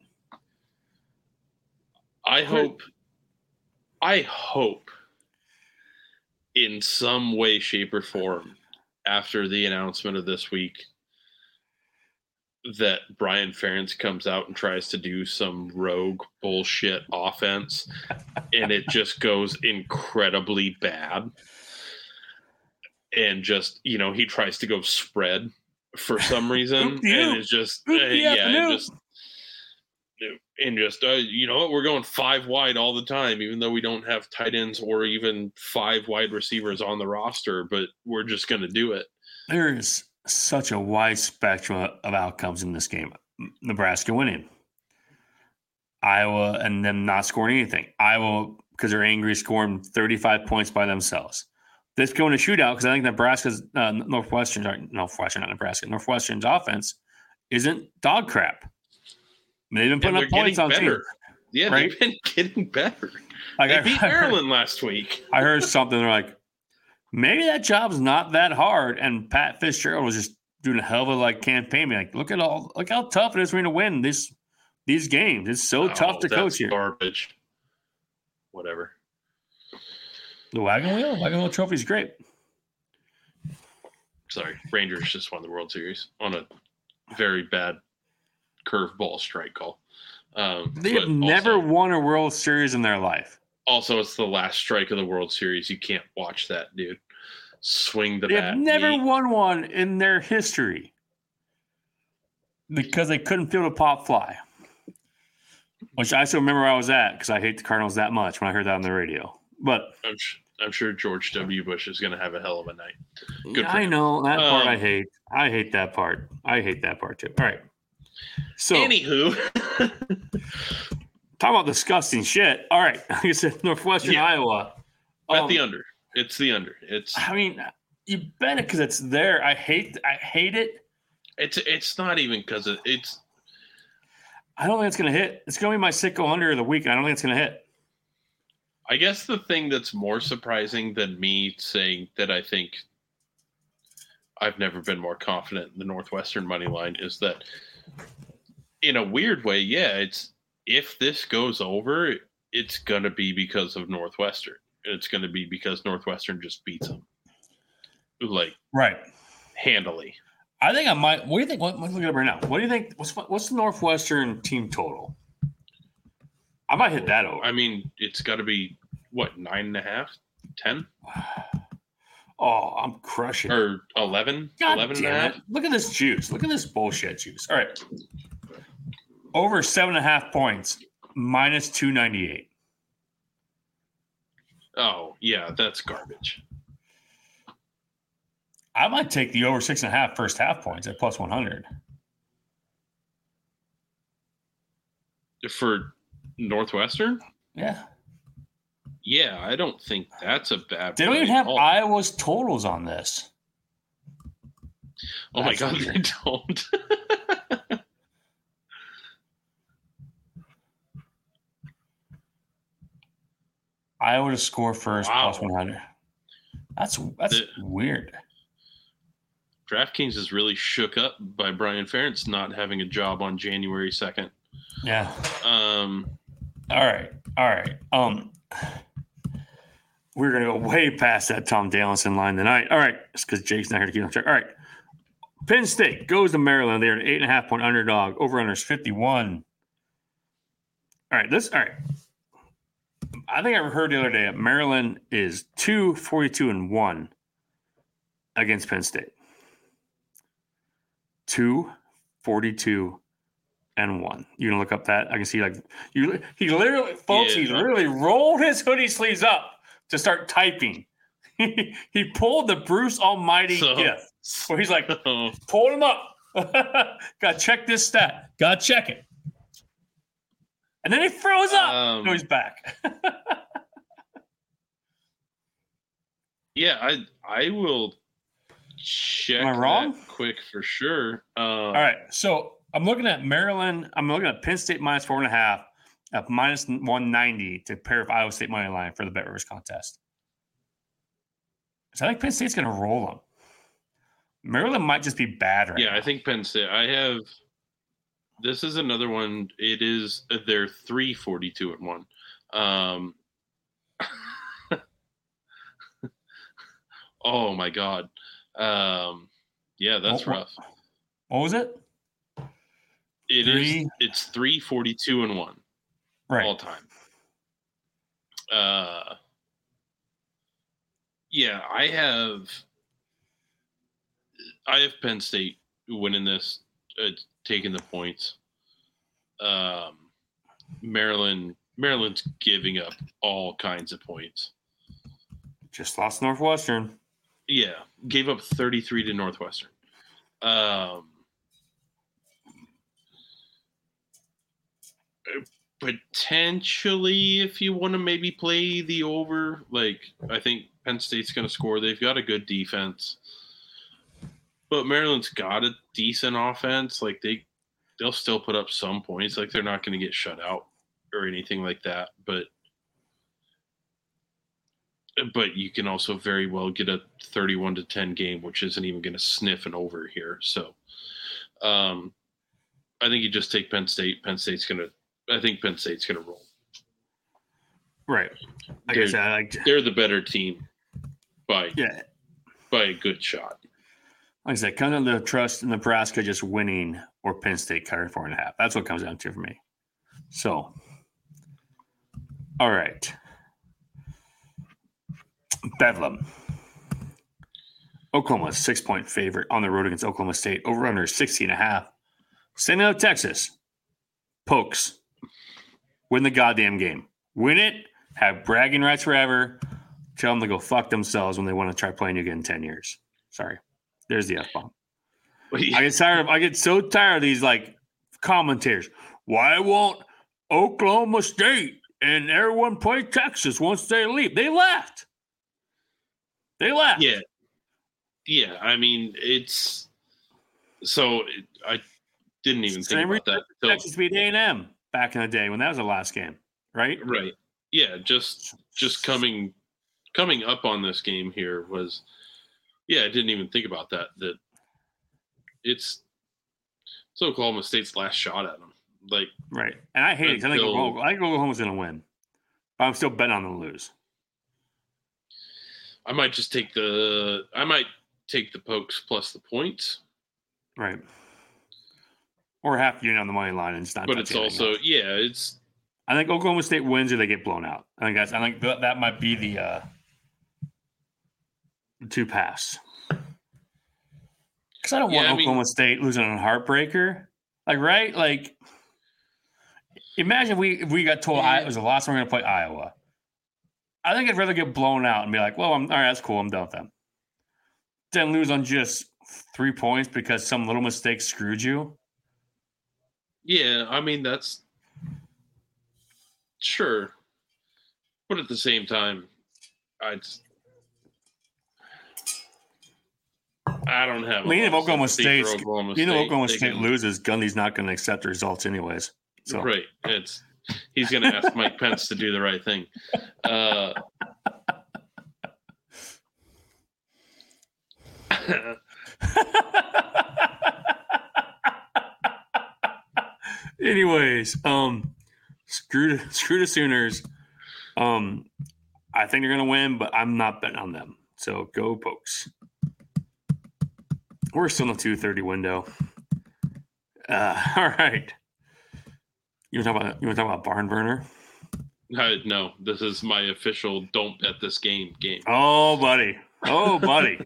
I hope, I hope, in some way, shape, or form, after the announcement of this week, that Brian Ferentz comes out and tries to do some rogue bullshit offense, and it just goes incredibly bad, and just you know he tries to go spread for some reason, Oop de oop. and it's just uh, yeah, and just and just uh, you know we're going five wide all the time even though we don't have tight ends or even five wide receivers on the roster but we're just going to do it. There's such a wide spectrum of outcomes in this game. Nebraska winning, Iowa and them not scoring anything. Iowa because they're angry, scoring 35 points by themselves. This going to shootout because I think Nebraska's uh, Northwestern, sorry, Northwestern, not Nebraska, Northwestern's offense isn't dog crap. They've been putting up points on better. teams. Yeah, Right? they've been getting better. Like, They I- beat I Maryland last week. I heard something. They're like, maybe that job's not that hard. And Pat Fitzgerald was just doing a hell of a like campaign. Like, look at all, look how tough it is for me to win this these games. It's so tough Oh, to coach here. Garbage. Whatever. The wagon wheel, wagon wheel trophy is great. Sorry, Rangers just won the World Series on a very bad curveball strike call. Um, They have never also, won a World Series in their life. Also, it's the last strike of the World Series. You can't watch that, dude. Swing the bat. They've never yeet. won one in their history because they couldn't field a pop fly. Which I still remember where I was at because I hate the Cardinals that much when I heard that on the radio. But I'm, sh- I'm sure George W. Bush is going to have a hell of a night. Good for I know that part. I Um, hate. I hate that part. I hate that part too. All right. So Anywho, talk about disgusting shit. All right, like I said, Northwestern Yeah. Iowa. at Um, the under. It's the under. It's I mean, you bet it because it's there. I hate. I hate it. it's it's not even because it, it's I don't think it's gonna hit. It's gonna be my sicko under of the week. and I don't think it's gonna hit. I guess the thing that's more surprising than me saying that I think I've never been more confident in the Northwestern money line is that in a weird way, yeah, it's if this goes over, it's gonna be because of Northwestern. It's gonna be because Northwestern just beats them. Like Right. handily. I think I might. What do you think? Let- Let's look it up right now. What do you think? What's what's the Northwestern team total? I might hit that over. I mean, it's gotta be what, nine and a half, ten? Oh, I'm crushing. Or 11? God 11 and a half? Look at this juice. Look at this bullshit juice. All right. Over seven and a half points, minus 298. Oh, yeah, that's garbage. I might take the over six and a half first half points at plus 100. For Northwestern? Yeah. Yeah, I don't think that's a bad They don't even have. Iowa's totals on this. Oh my god, weird. they don't. Iowa to score first Wow. plus 100. That's that's The- weird. DraftKings is really shook up by Brian Ferentz not having a job on January 2nd. Yeah. Um, All right. All right. Um, we're gonna go way past that Tom Dalinson line tonight. All right, it's because Jake's not here to keep on track. All right. Penn State goes to Maryland. They're an eight and a half point underdog. Over under is 51. All right, this all right. I think I heard the other day that Maryland is 2 42 and 1 against Penn State. 2 42 and 1. You gonna look up that? I can see like you he literally folks, he literally rolled his hoodie sleeves up to start typing. he pulled the Bruce Almighty So- gift where he's like, oh, pulled him up. Gotta check this stat. Gotta check it. And then he froze up. Um, no, he's back. yeah, I I will check Am I that wrong? quick for sure. Uh, All right. So I'm looking at Maryland. I'm looking at Penn State minus four and a half at minus 190 to pair of Iowa State money line for the Bet Rivers contest. So I think Penn State's going to roll them. Maryland might just be bad right Yeah, now. I think Penn State. I have. This is another one. It is they're three forty two and one. Um, oh my god. Um, yeah, that's What- rough. What was it? It is. Three? It's three forty two and one Right. all time. Uh, yeah, I have. I have Penn State winning this, uh, taking the points. Um, Maryland, Maryland's giving up all kinds of points. Just lost Northwestern. Yeah, gave up thirty three to Northwestern. Um, potentially, if you want to maybe play the over, like I think Penn State's going to score. They've got a good defense, but Maryland's got a decent offense. Like they, they'll still put up some points. Like they're not going to get shut out or anything like that. But but you can also very well get a 31 to 10 game which isn't even going to sniff an over here so um i think you just take penn state penn state's going to i think penn state's going to roll Right. Like I They're- said, like, they're the better team by yeah. by a good shot Like I said, comes down to trust in Nebraska just winning or Penn State covering four and a half. That's what comes down to for me. So, all right. Bedlam. Oklahoma's six point favorite on the road against Oklahoma State. Over under 16 and a half. St. out Texas. Pokes. Win the goddamn game. Win it. Have bragging rights forever. Tell them to go fuck themselves when they want to try playing you again in 10 years. Sorry. There's the F bomb. I get tired of I get so tired of these like commentators. Why won't Oklahoma State and everyone play Texas once they leave? They left. They left. yeah yeah i mean it's so it, i didn't even think Same about that until- Texas beat A and M back in the day when that was the last game, right? right yeah just just coming coming up on this game here was yeah i didn't even think about that that it's it's oklahoma state's last shot at them like Right. And I hate it 'cause I think Oklahoma, I think Oklahoma's going to win, but I'm still betting on them to lose. i might just take the i might take the pokes plus the points Right. Or half a unit on the money line and it's not. but it's also else. yeah it's I think Oklahoma State wins or they get blown out. I think that's. I think that, that might be the uh, the two pass. Because I don't Yeah, want I mean- Oklahoma State losing a heartbreaker. Like right, like imagine if we if we got told I, it was the last time we're going to play Iowa. I think I'd rather get blown out and be like, well, I'm all right. That's cool. I'm done with them. Then lose on just three points because some little mistake screwed you. yeah i mean that's sure but at the same time i just I don't have. Mean, if Oklahoma State, for Oklahoma you know, Oklahoma State can- loses, Gundy's not going to accept the results anyways. So Right. It's he's going to ask Mike Pence to do the right thing. Uh, Anyways, um, screw the, screw the Sooners. Um, I think they're gonna win, but I'm not betting on them. So go pokes. We're still in the two thirty window. Uh, all right. You want to talk about you want to talk about barn burner? I, no, this is my official "don't bet this game" game. Oh, buddy. Oh, buddy.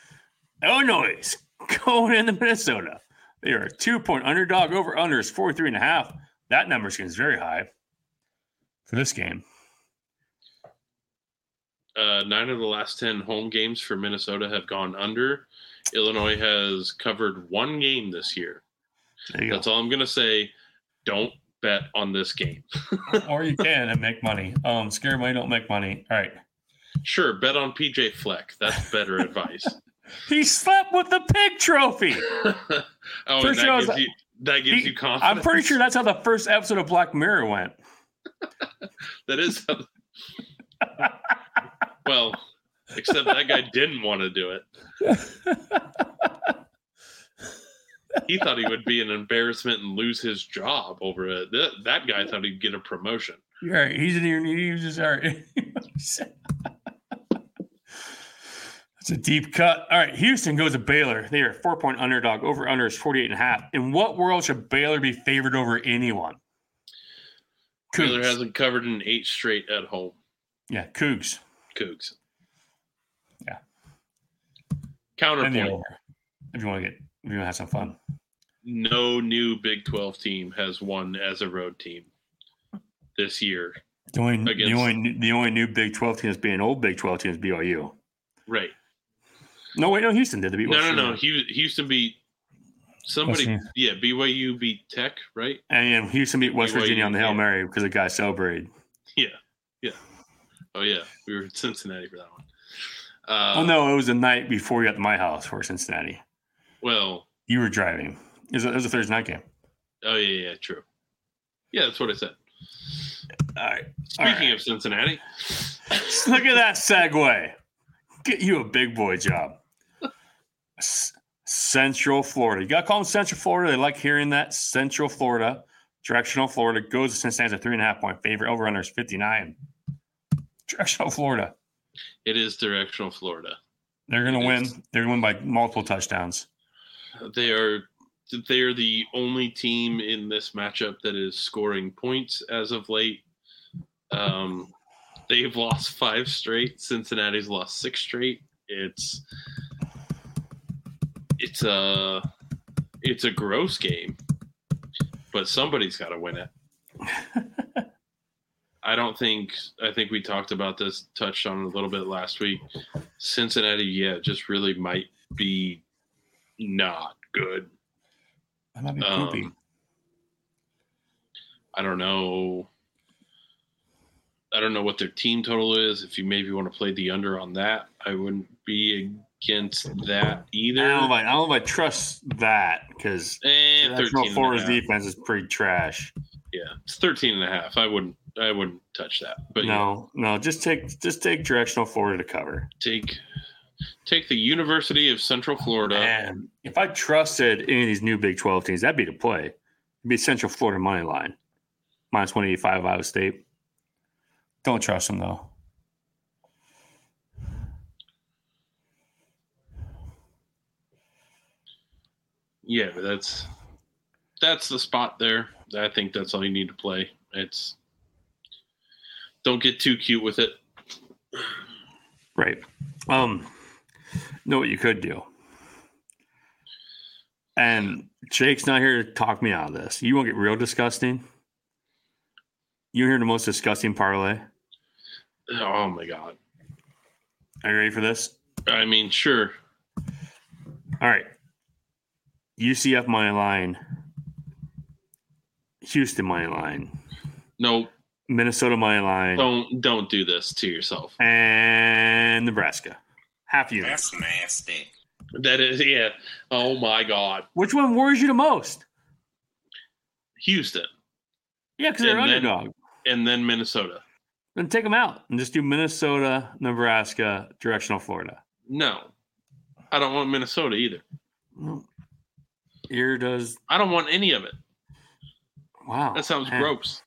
Illinois going into Minnesota. They are a two point underdog over under is 43 and a half. That number seems very high for this game. Uh, nine of the last ten home games for Minnesota have gone under. Illinois has covered one game this year. That's all I'm going to say. Don't bet on this game. or you can and make money. Um, scare money don't make money. All right. Sure, bet on PJ Fleck. That's better advice. He slept with the pig trophy. oh, Pretty sure that was- gives you that gives He- you confidence. I'm pretty sure that's how the first episode of Black Mirror went. that is. How, well, except that guy didn't want to do it. He thought he would be an embarrassment and lose his job over it. That, that guy thought he'd get a promotion. Right. He's in here. He was just all right. That's a deep cut. All right. Houston goes to Baylor. They are a four point underdog. Over under is 48 and a half. In what world should Baylor be favored over anyone? Baylor hasn't covered an eight straight at home. Yeah, Cougs. Cougs. Yeah. And the Counterpoint. If you want to get, if you want to have some fun. No new Big 12 team has won as a road team this year. The only, the only, the only new Big 12 team that's being old Big 12 team is BYU. Right. No, wait, no, Houston did. They beat No, West no, no. Virginia. Hu- Houston beat Somebody, West yeah, BYU beat Tech, right? And yeah, Houston beat West BYU, Virginia on the Hail yeah. Mary because the guy celebrated. Yeah, yeah. Oh yeah, we were in Cincinnati for that one. Uh, oh no, it was the night before you got to my house for Cincinnati. Well, You were driving. It was a, it was a Thursday night game. oh yeah, yeah, true. Yeah, that's what I said. All right. Speaking right. of Cincinnati, Look at that segue. Get you a big boy job. S- Central Florida. You got to call them Central Florida. They like hearing that. Central Florida. Directional Florida goes to Cincinnati as a three and a half point favorite. Over under is 59. Directional Florida. It is directional Florida. They're going to win. is. They're going to win by multiple touchdowns. They are they are the only team in this matchup that is scoring points as of late. Um, they've lost five straight. Cincinnati's lost six straight. It's it's a it's a gross game, but somebody's got to win it. I don't think I think we talked about this, touched on a little bit last week. Cincinnati, yeah, just really might be not good. That might be poopy. Um, I don't know. I don't know what their team total is. If you maybe want to play the under on that, I wouldn't be against that either. I don't, know if I, I don't know if I trust that because Eh, 13 Directional and a Florida's half. defense is pretty trash. Yeah, it's 13 and a half. I wouldn't I wouldn't touch that. But yeah, no, no, just take just take Directional Florida to cover. take take the University of Central Florida. Man, if I trusted any of these new Big 12 teams, that'd be the play. It'd be Central Florida money line. Minus 185 Iowa State. Don't trust them, though. Yeah, that's that's the spot there. I think that's all you need to play. It's don't get too cute with it. Right. Um, know what you could do. And Jake's not here to talk me out of this. You won't get real disgusting? You hear the most disgusting parlay? Oh my god. Are you ready for this? I mean, sure. All right. UCF money line, Houston money line, No, Minnesota money line, don't don't do this to yourself. and Nebraska. Half unit. That's nasty. That is yeah. Oh my god. Which one worries you the most? Houston Yeah, because they're And then- underdog. and then Minnesota. Then take them out and just do Minnesota, Nebraska, directional Florida. No. I don't want Minnesota either. Mm. Here does I don't want any of it. wow. That sounds man. gross.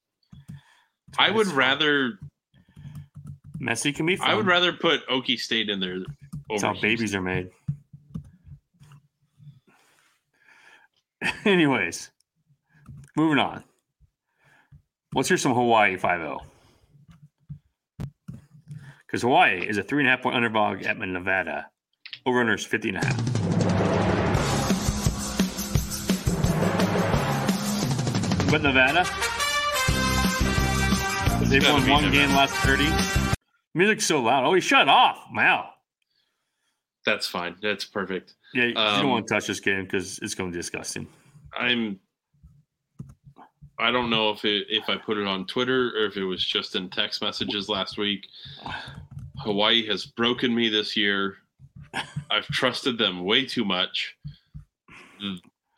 I would rather Messy can be fun. I would rather put Okie State in there That's how Houston. babies are made. Anyways, moving on. Let's hear some Hawaii 5 0. Because Hawaii is a three and a half point underdog at Nevada. Over under is 50 and a half. But Nevada, they've won one game last 30. Music's so loud. Oh, he shut off. Wow. That's fine. That's perfect. Yeah, you Um, don't want to touch this game because it's going to be disgusting. I'm I don't know if it if I put it on Twitter or if it was just in text messages last week. Hawaii has broken me this year. I've trusted them way too much.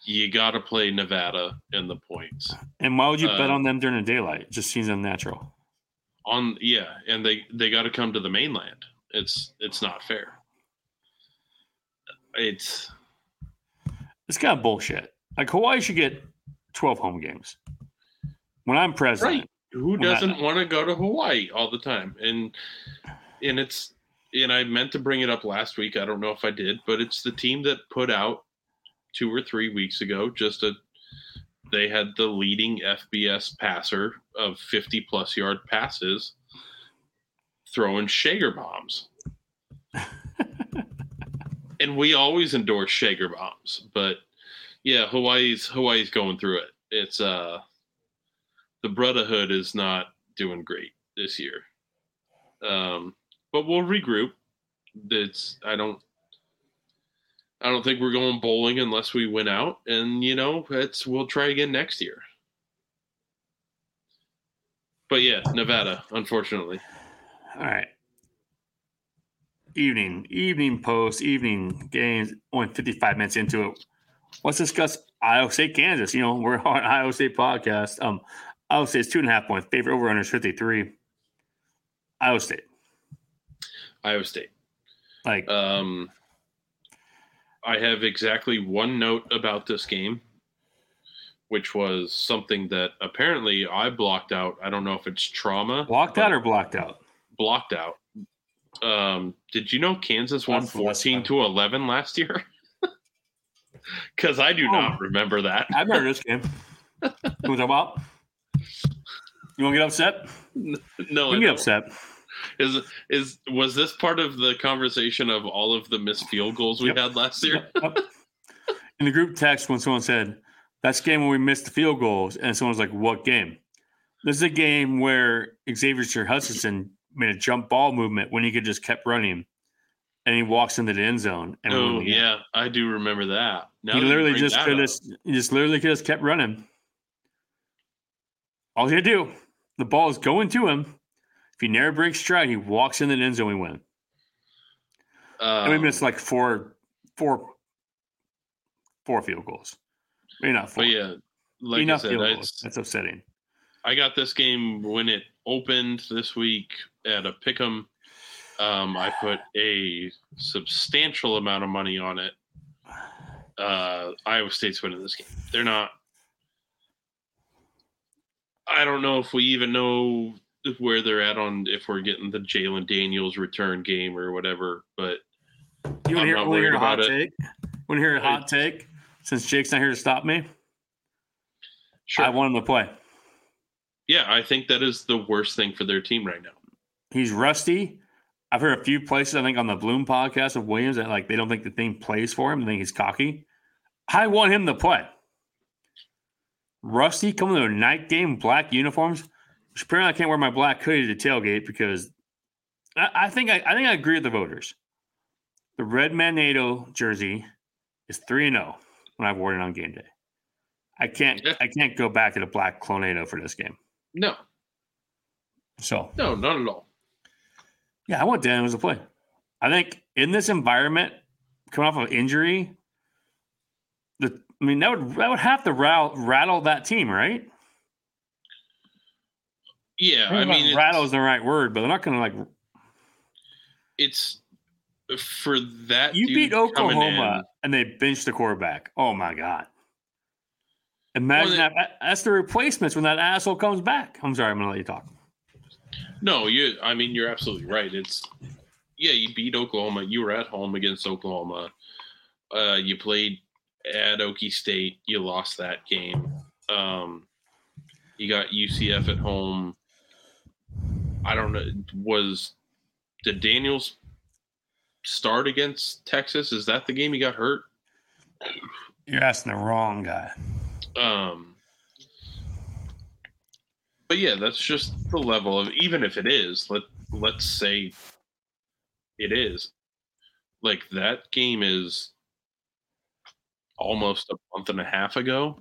You got to play Nevada in the points. And why would you bet Uh, on them during the daylight? It just seems unnatural. On yeah, and they they got to come to the mainland. It's it's not fair. It's It's kind of bullshit. Like Hawaii should get 12 home games. When I'm president, right. Who doesn't want to go to Hawaii all the time? And and it's and I meant to bring it up last week. I don't know if I did, but it's the team that put out two or three weeks ago just a they had the leading FBS passer of 50 plus yard passes throwing Schager bombs. and we always endorse Schager bombs, but yeah, Hawaii's Hawaii's going through it. It's uh the Brotherhood is not doing great this year. Um, but we'll regroup. It's I don't I don't think we're going bowling unless we win out, and you know, it's we'll try again next year. But yeah, Nevada, unfortunately. All right. Evening, evening post, evening games. Only 55 minutes into it. Let's discuss Iowa State, Kansas. You know, we're on Iowa State podcast. Um, Iowa State's two and a half points. Favorite over under 53. Iowa State. Iowa State. Like, Um, I have exactly one note about this game, which was something that apparently I blocked out. I don't know if it's trauma. blocked out or blocked out? blocked out. Um, did you know Kansas won That's 14 to 11 last year? Because I do Oh. not remember that. I remember this game. Who was about? You want to get upset? No, You can get upset. Is is was this part of the conversation of all of the missed field goals we Yep. had last year? Yep. In the group text, when someone said, That's the game when we missed the field goals, and someone was like, What game? This is a game where Xavier Sir Hutchinson made a jump ball movement when he could just kept running and he walks into the end zone. And Oh yeah, I do remember that. Now he that literally just could have, just literally could have kept running. All he had to do, the ball is going to him. If he never breaks stride, he walks in the end zone, we win. and we Um, missed like four, four, four field goals. Maybe not four. but yeah, like enough I said, field I, goals. That's upsetting. I got this game when it opened this week at a pick'em. Um, I put a substantial amount of money on it. Uh, Iowa State's winning this game. They're not. I don't know if we even know where they're at on if we're getting the Jalon Daniels return game or whatever. But You want to hear, hear a hot about take? Want to hear a hot take? Since Jake's not here to stop me, sure, I want him to play. yeah, I think that is the worst thing for their team right now. He's rusty. I've heard a few places, I think on the Bloom podcast of Williams, that like they don't think the thing plays for him. They think he's cocky. I want him to play. Rusty coming to a night game, black uniforms. Apparently I can't wear my black hoodie to tailgate because I, I think I, I think I agree with the voters. The red Manado jersey is three and zero when I've worn it on game day. I can't Yeah. I can't go back to the black Clonado for this game. No, So no, not at all. Yeah, I want Daniels to play. I think in this environment, coming off of injury, the I mean that would that would have to rattle, rattle that team, right? Yeah, I I mean, rattle is the right word, but they're not going to like. it's for that. You beat Oklahoma in- and they benched the quarterback. Oh my god! Imagine Well, that. That's the replacements when that asshole comes back. I'm sorry, I'm going to let you talk. No, you. I mean, you're absolutely right. It's yeah, you beat Oklahoma. You were at home against Oklahoma. Uh, you played at Okie State. You lost that game. Um, you got UCF at home. I don't know. Was did Daniels start against Texas? Is that the game he got hurt? You're asking the wrong guy. Um, but yeah, that's just the level of even if it is, let let's say it is. Like that game is almost a month and a half ago.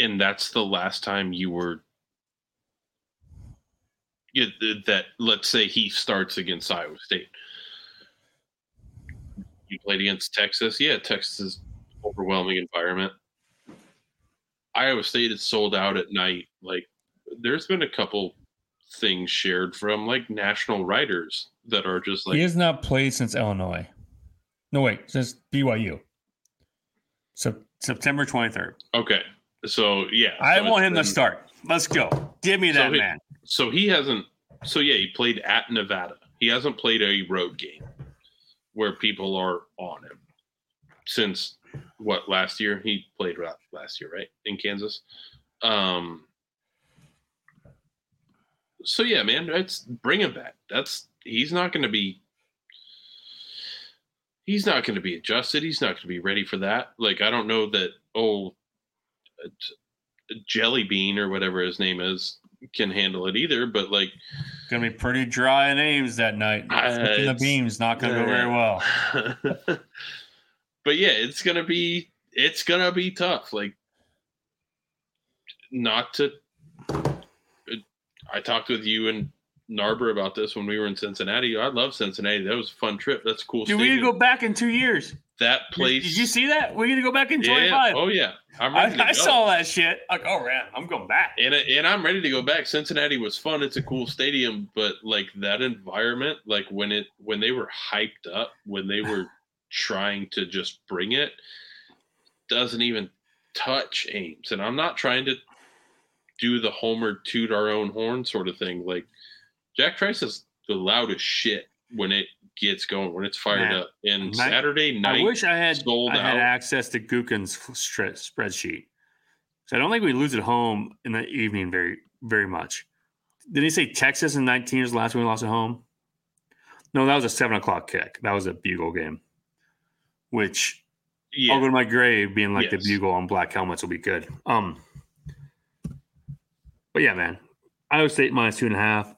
And that's the last time you were that let's say he starts against Iowa State. You played against Texas. Yeah, Texas is overwhelming environment. Iowa State is sold out at night. Like there's been a couple things shared from like national writers that are just like he has not played since Illinois. No, wait, since BYU. So September 23rd. okay. So yeah, I so want him to start. Let's go. Give me So that he- man. So he hasn't. So yeah, he played at Nevada. He hasn't played a road game where people are on him since what last year he played last year, right in Kansas. Um. So yeah, man, that's bring him back. That's he's not going to be. He's not going to be adjusted. He's not going to be ready for that. Like I don't know that. Oh, Jelly Bean or whatever his name is can handle it either. But like, Gonna be pretty dry in Ames that night. Uh, the beams not gonna go very well. but yeah, it's gonna be it's gonna be tough. Like, not to. I talked with you and Narber about this when we were in Cincinnati. I love Cincinnati. That was a fun trip. That's cool. Dude, we need to go back in two years. That place. Did you see that? We're gonna go back in Yeah. Oh yeah. I'm I, ready I go. saw that shit. Like, oh man, I'm going back. and and I'm ready to go back. Cincinnati was fun. It's a cool stadium, but like that environment, like when it when they were hyped up, when they were trying to just bring it, doesn't even touch Ames. And I'm not trying to do the Homer toot our own horn sort of thing. Like Jack Trice is the loudest shit when it gets going, when it's fired up. And Saturday night, I wish I had sold I had out. access to Gookin's spreadsheet. So I don't think we lose at home in the evening very very much. Did he say Texas in 19 is the last one we lost at home? No, that was a seven o'clock kick. That was a bugle game, which yeah, I'll go to my grave being like Yes. the bugle on black helmets will be good. Um, but yeah, man, Iowa State minus two and a half.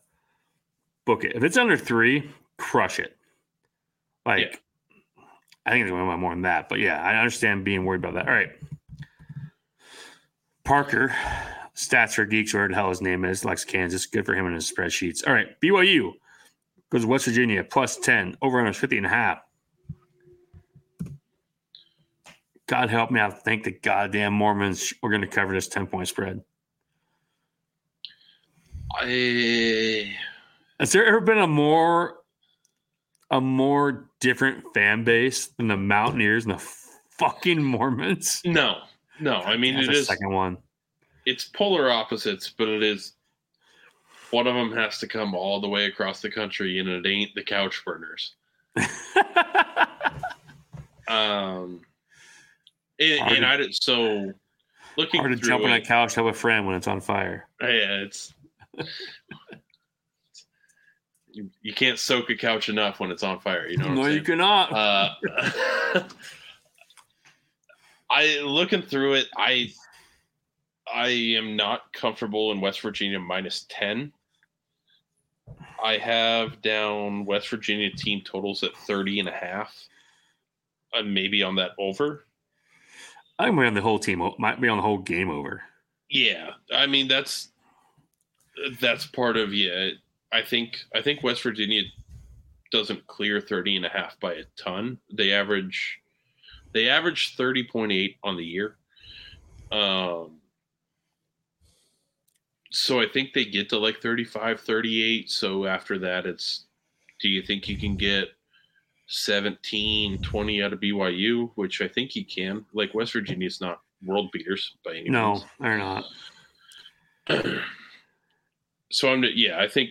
Book it. If it's under three, crush it. Like, I think it's going to win more than that. But yeah, I understand being worried about that. All right, Parker, stats for geeks, whatever the hell his name is, likes Kansas. Good for him in his spreadsheets. All right, BYU goes to West Virginia plus ten over under 50 and a half. God help me! I think the goddamn Mormons are going to cover this ten point spread. I, Has there ever been a more a more different fan base than the Mountaineers and the fucking Mormons? no, no. I mean, That's it the second one. it's polar opposites, but it is one of them has to come all the way across the country, and it ain't the couch burners. Um, and, Hard and to- I did so looking Hard to jump on a couch, have a friend when it's on fire. yeah, it's you, you can't soak a couch enough when it's on fire. You know, what no, I'm you cannot. Uh, I looking through it, I I am not comfortable in West Virginia minus 10. I have down West Virginia team totals at 30 and a half. Uh, maybe on that over. I might be on the whole team. Might be on the whole game over. Yeah. I mean that's that's part of yeah. I think I think West Virginia doesn't clear 30 and a half by a ton. They average they average 30.8 on the year. Um so I think they get to like 35, 38. So after that it's do you think you can get 17, 20 out of BYU, which I think you can. Like West Virginia's not world beaters by any means. No, they're not. so I'm yeah, I think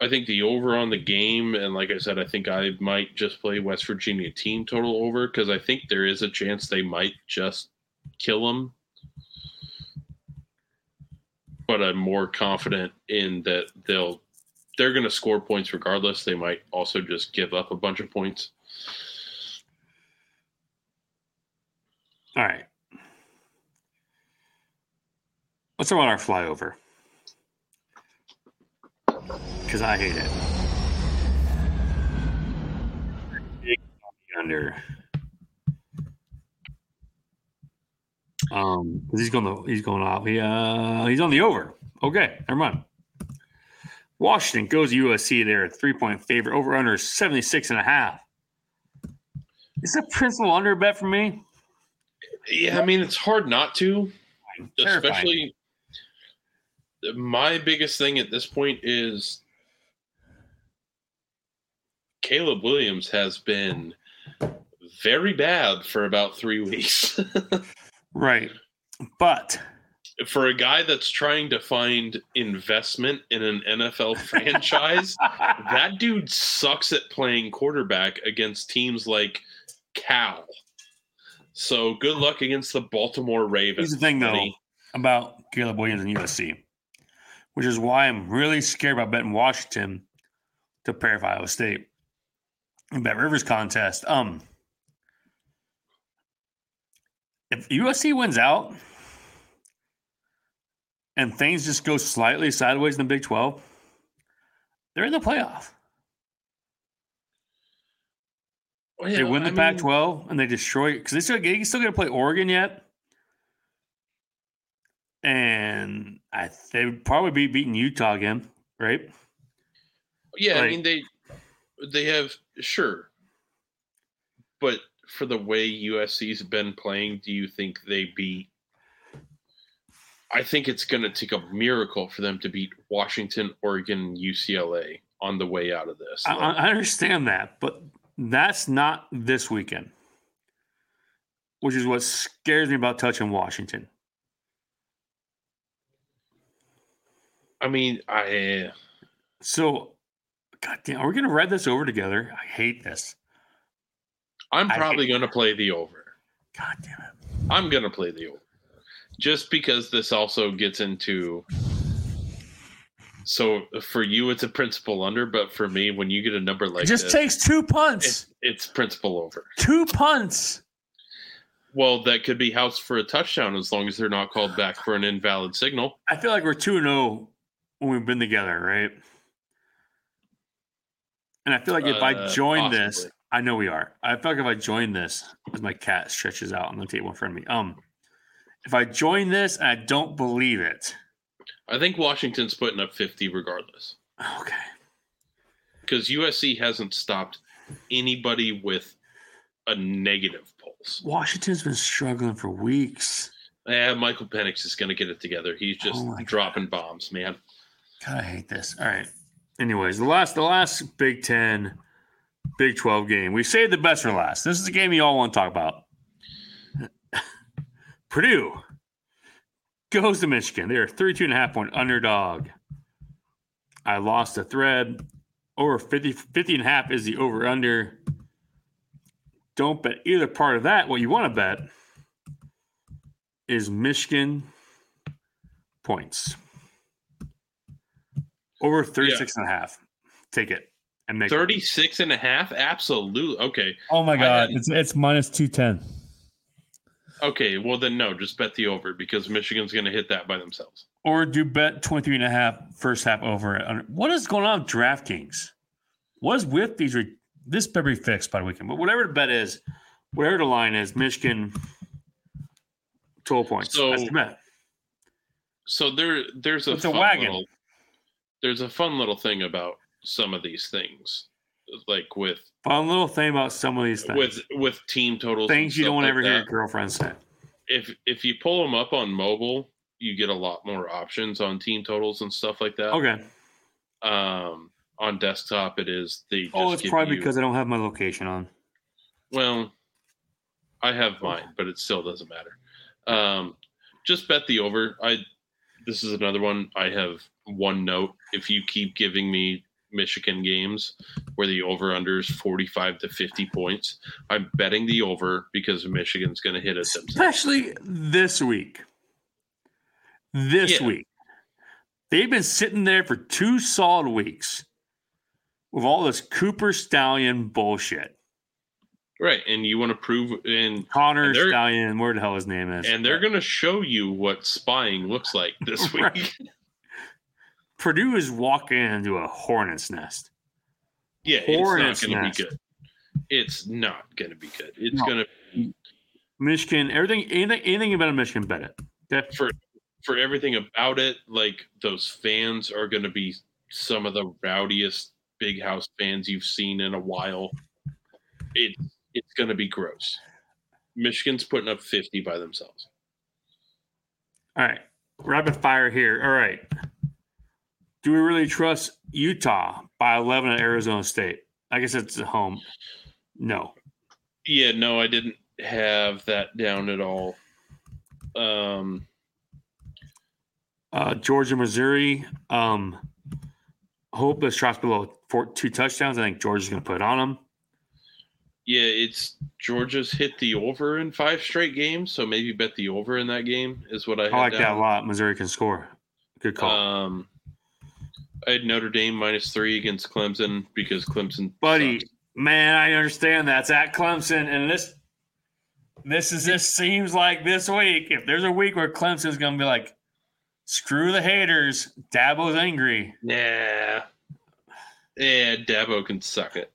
I think the over on the game, and like I said, I think I might just play West Virginia team total over because I think there is a chance they might just kill them. But I'm more confident in that they'll they're going to score points regardless. They might also just give up a bunch of points. All right. Let's talk about our flyover. Because I hate it. Under. Um, 'cause he's going to, he's going off. He, uh, he's on the over. Okay, never mind. Washington goes USC there, three point favorite, over under 76 and a half. Is that principal under bet for me? Yeah, I mean it's hard not to. Especially my biggest thing at this point is Caleb Williams has been very bad for about three weeks. Right. But for a guy that's trying to find investment in an NFL franchise, that dude sucks at playing quarterback against teams like Cal. So good luck against the Baltimore Ravens. Here's the thing, though, about Caleb Williams and USC, which is why I'm really scared about betting Washington to pair with Iowa State Bet Rivers contest. Um, if USC wins out and things just go slightly sideways in the Big 12, they're in the playoff. Well, They win the I mean, Pac 12 and they destroy it because they still, they still got to play Oregon yet. And I they would probably be beating Utah again, right? Yeah, I mean they they have sure, but for the way USC's been playing, do you think they beat? I think it's going to take a miracle for them to beat Washington, Oregon, UCLA on the way out of this. I, I understand that, but that's not this weekend, which is what scares me about touching Washington. I mean, I So, God damn, are we going to read this over together? I hate this. I'm probably going to play the over. God damn it. I'm going to play the over, just because this also gets into. So for you, it's a principal under, but for me, when you get a number like it just this, takes two punts. it's, it's principal over. two punts. Well, that could be house for a touchdown as long as they're not called back for an invalid signal. I feel like we're 2 0 when we've been together, right? And I feel like if I Uh, join this. I know we are. I feel like if I join this, as my cat stretches out on the table in front of me, um, if I join this and I don't believe it, I think Washington's putting up 50 regardless okay, because USC hasn't stopped anybody with a negative pulse. Washington's been struggling for weeks. Yeah, Michael Penix is going to get it together. He's just Oh dropping bombs, man. God, I hate this. All right. Anyways, the last the last Big Ten, Big Twelve game. We saved the best for last. This is the game you all want to talk about. Purdue goes to Michigan. They're a 32 and a half point underdog. I lost the thread. Over 50, 50 and a half is the over under. Don't bet either part of that. What you want to bet is Michigan points. Over 36 and a half. Take it and make it. 36 and a half? Absolutely. Okay. Oh my god, had- it's it's minus two ten. Okay. Well, then no, just bet the over because Michigan's going to hit that by themselves. Or do bet 23 and a half first half over. Uh, what is going on with DraftKings? What is with these? Re- this better be fixed by the weekend. But whatever the bet is, whatever the line is, Michigan total points. So- That's the bet. So there, there's a It's a wagon. little, there's a fun little thing about some of these things, like with Fun little thing about some of these things. with with team totals, things you don't like ever hear your girlfriend say. If if you pull them up on mobile, you get a lot more options on team totals and stuff like that. Okay. Um, on desktop, it is the. Oh, it's probably you- because I don't have my location on. Well, I have mine, but it still doesn't matter. Um, just bet the over. I this is another one. I have one note. If you keep giving me Michigan games where the over under is 45 to 50 points, I'm betting the over because Michigan's going to hit us. Especially this week. This Yeah. week. They've been sitting there for two solid weeks with all this Cooper Stallion bullshit. Right, and you want to prove and Connor And Stallion, where the hell his name is. and they're going to show you what spying looks like this week. Purdue is walking into a hornet's nest. Yeah, Hornet's it's not going to be good. It's not going to be good. It's No. going to Michigan, everything, anything, anything about a Michigan, bet it. Okay. for for everything about it, like those fans are going to be some of the rowdiest big house fans you've seen in a while. It it's going to be gross. Michigan's putting up 50 by themselves. All right. Rapid fire here. All right. Do we really trust Utah by 11 at Arizona State? I guess it's at home. No. Yeah, no, I didn't have that down at all. Um, Uh, Georgia, Missouri. Um, hope this drops below four, two touchdowns. I think Georgia's going to put it on them. yeah, it's Georgia's hit the over in five straight games, so maybe bet the over in that game is what I had I like that a lot. Missouri can score. Good call. Um, I had Notre Dame minus three against Clemson because Clemson. Buddy, sucks. man, I understand that's at Clemson, and this this is this seems like this week. If there's a week where Clemson's going to be like Screw the haters. Dabo's angry. Yeah. Yeah, Dabo can suck it.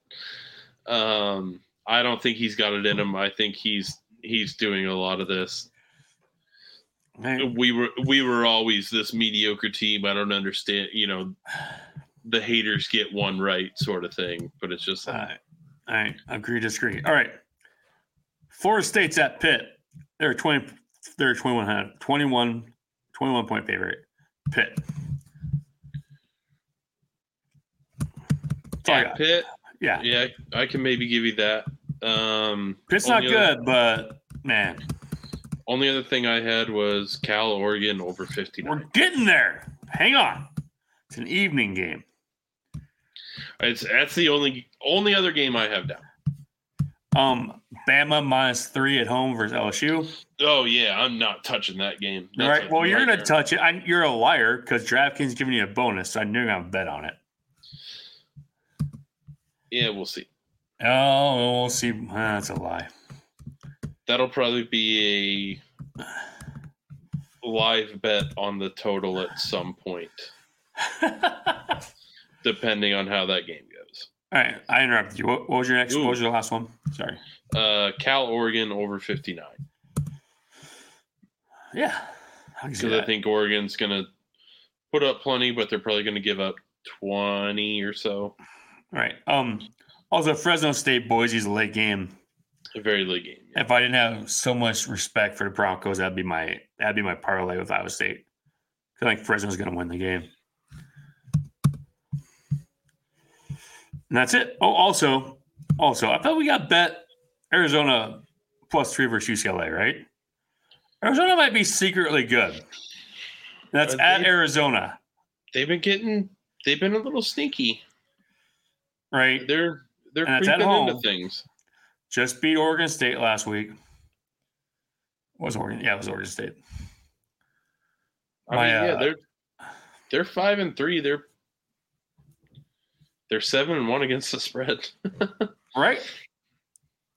Um, I don't think he's got it in him. I think he's he's doing a lot of this. We were we were always this mediocre team. I don't understand, you know, the haters get one right sort of thing. But it's just All right. All right. Agree, disagree. All right. Florida State's at Pitt. They're 20, they're 21, hand- 21, 21 point favorite. Pitt. I at. Pitt. Yeah. Yeah, I can maybe give you that. Um, Pitt's not only other- good, but man, only other thing I had was Cal Oregon over fifty we're getting there. Hang on. It's an evening game. It's that's the only only other game I have down. Um, Bama minus three at home versus LSU. Oh yeah, I'm not touching that game. All That's right. Well, you're gonna touch it. I, you're a liar because DraftKings giving you a bonus, so I knew you're gonna bet on it. Yeah, we'll see. Oh, we'll see. That's a lie. That'll probably be a live bet on the total at some point, depending on how that game goes. All right, I interrupted you. What, what was your next? What was your last one? Sorry. Uh, Cal Oregon over 59 Yeah, I because I think Oregon's gonna put up plenty, but they're probably gonna give up 20 or so. All right. Um. Also, Fresno State Boise's a late game. A very late game. If I didn't have so much respect for the Broncos, that'd be my that'd be my parlay with Iowa State. I think Fresno's going to win the game. And that's it. Oh, also, also, I thought we got bet Arizona plus three versus UCLA, right? Arizona might be secretly good. That's at they? Arizona, They've been getting. They've been a little sneaky. right? They're they're creeping into things. Just beat Oregon State last week. Was Oregon? Yeah, it was Oregon State. I mean, yeah, uh, they're they're five and three. They're they're seven and one against the spread. Right?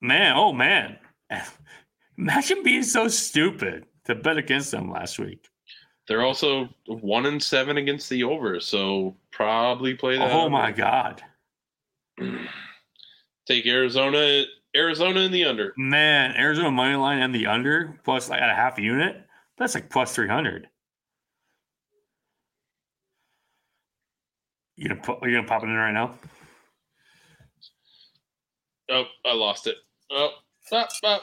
Man, oh man. Imagine being so stupid to bet against them last week. they're also one and seven against the over, so probably play that. Oh under. my god. Take Arizona, Arizona in the under. Man, Arizona money line and the under plus like at a half unit. That's like plus three hundred. You gonna put? Are you gonna pop it in right now? Oh, I lost it. Oh, stop, stop.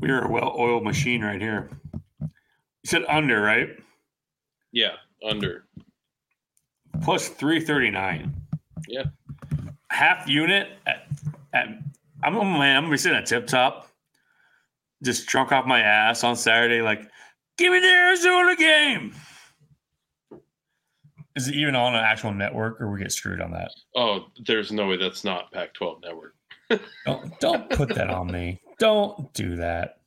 We are a well-oiled machine right here. You said under, right? Yeah, under. Plus three thirty-nine. Yeah. Half unit at, at I'm oh man, I'm gonna be sitting at tip top, just drunk off my ass on Saturday, like, give me the Arizona game. Is it even on an actual network or we get screwed on that? Oh, there's no way that's not Pac-12 network. Don't don't put that on me. Don't do that.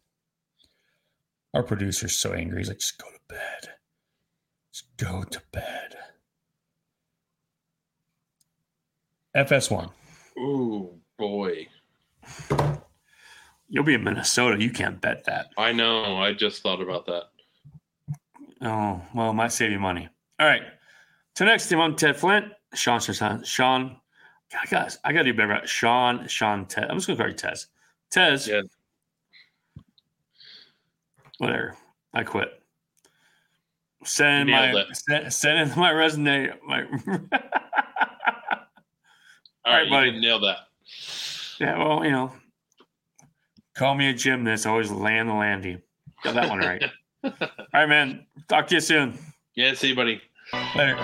Our producer's so angry. He's like, just go to bed. Just go to bed. FS1. Ooh, boy. You'll be in Minnesota. You can't bet that. I know. I just thought about that. Oh, well, it might save you money. All right. So next team, I'm Ted Flint. Sean, Sean, Sean. God, guys, I got to do better. Sean, Sean, Ted. I'm just going to call you Tez. Tez. Yeah. Whatever. I quit. Send Nailed my send, send in my resume. My All right, right, buddy. nail that. yeah, well, you know, call me a gymnast. Always land the landing. Got that one right. All right, man. Talk to you soon. Yeah, see you, buddy. Later.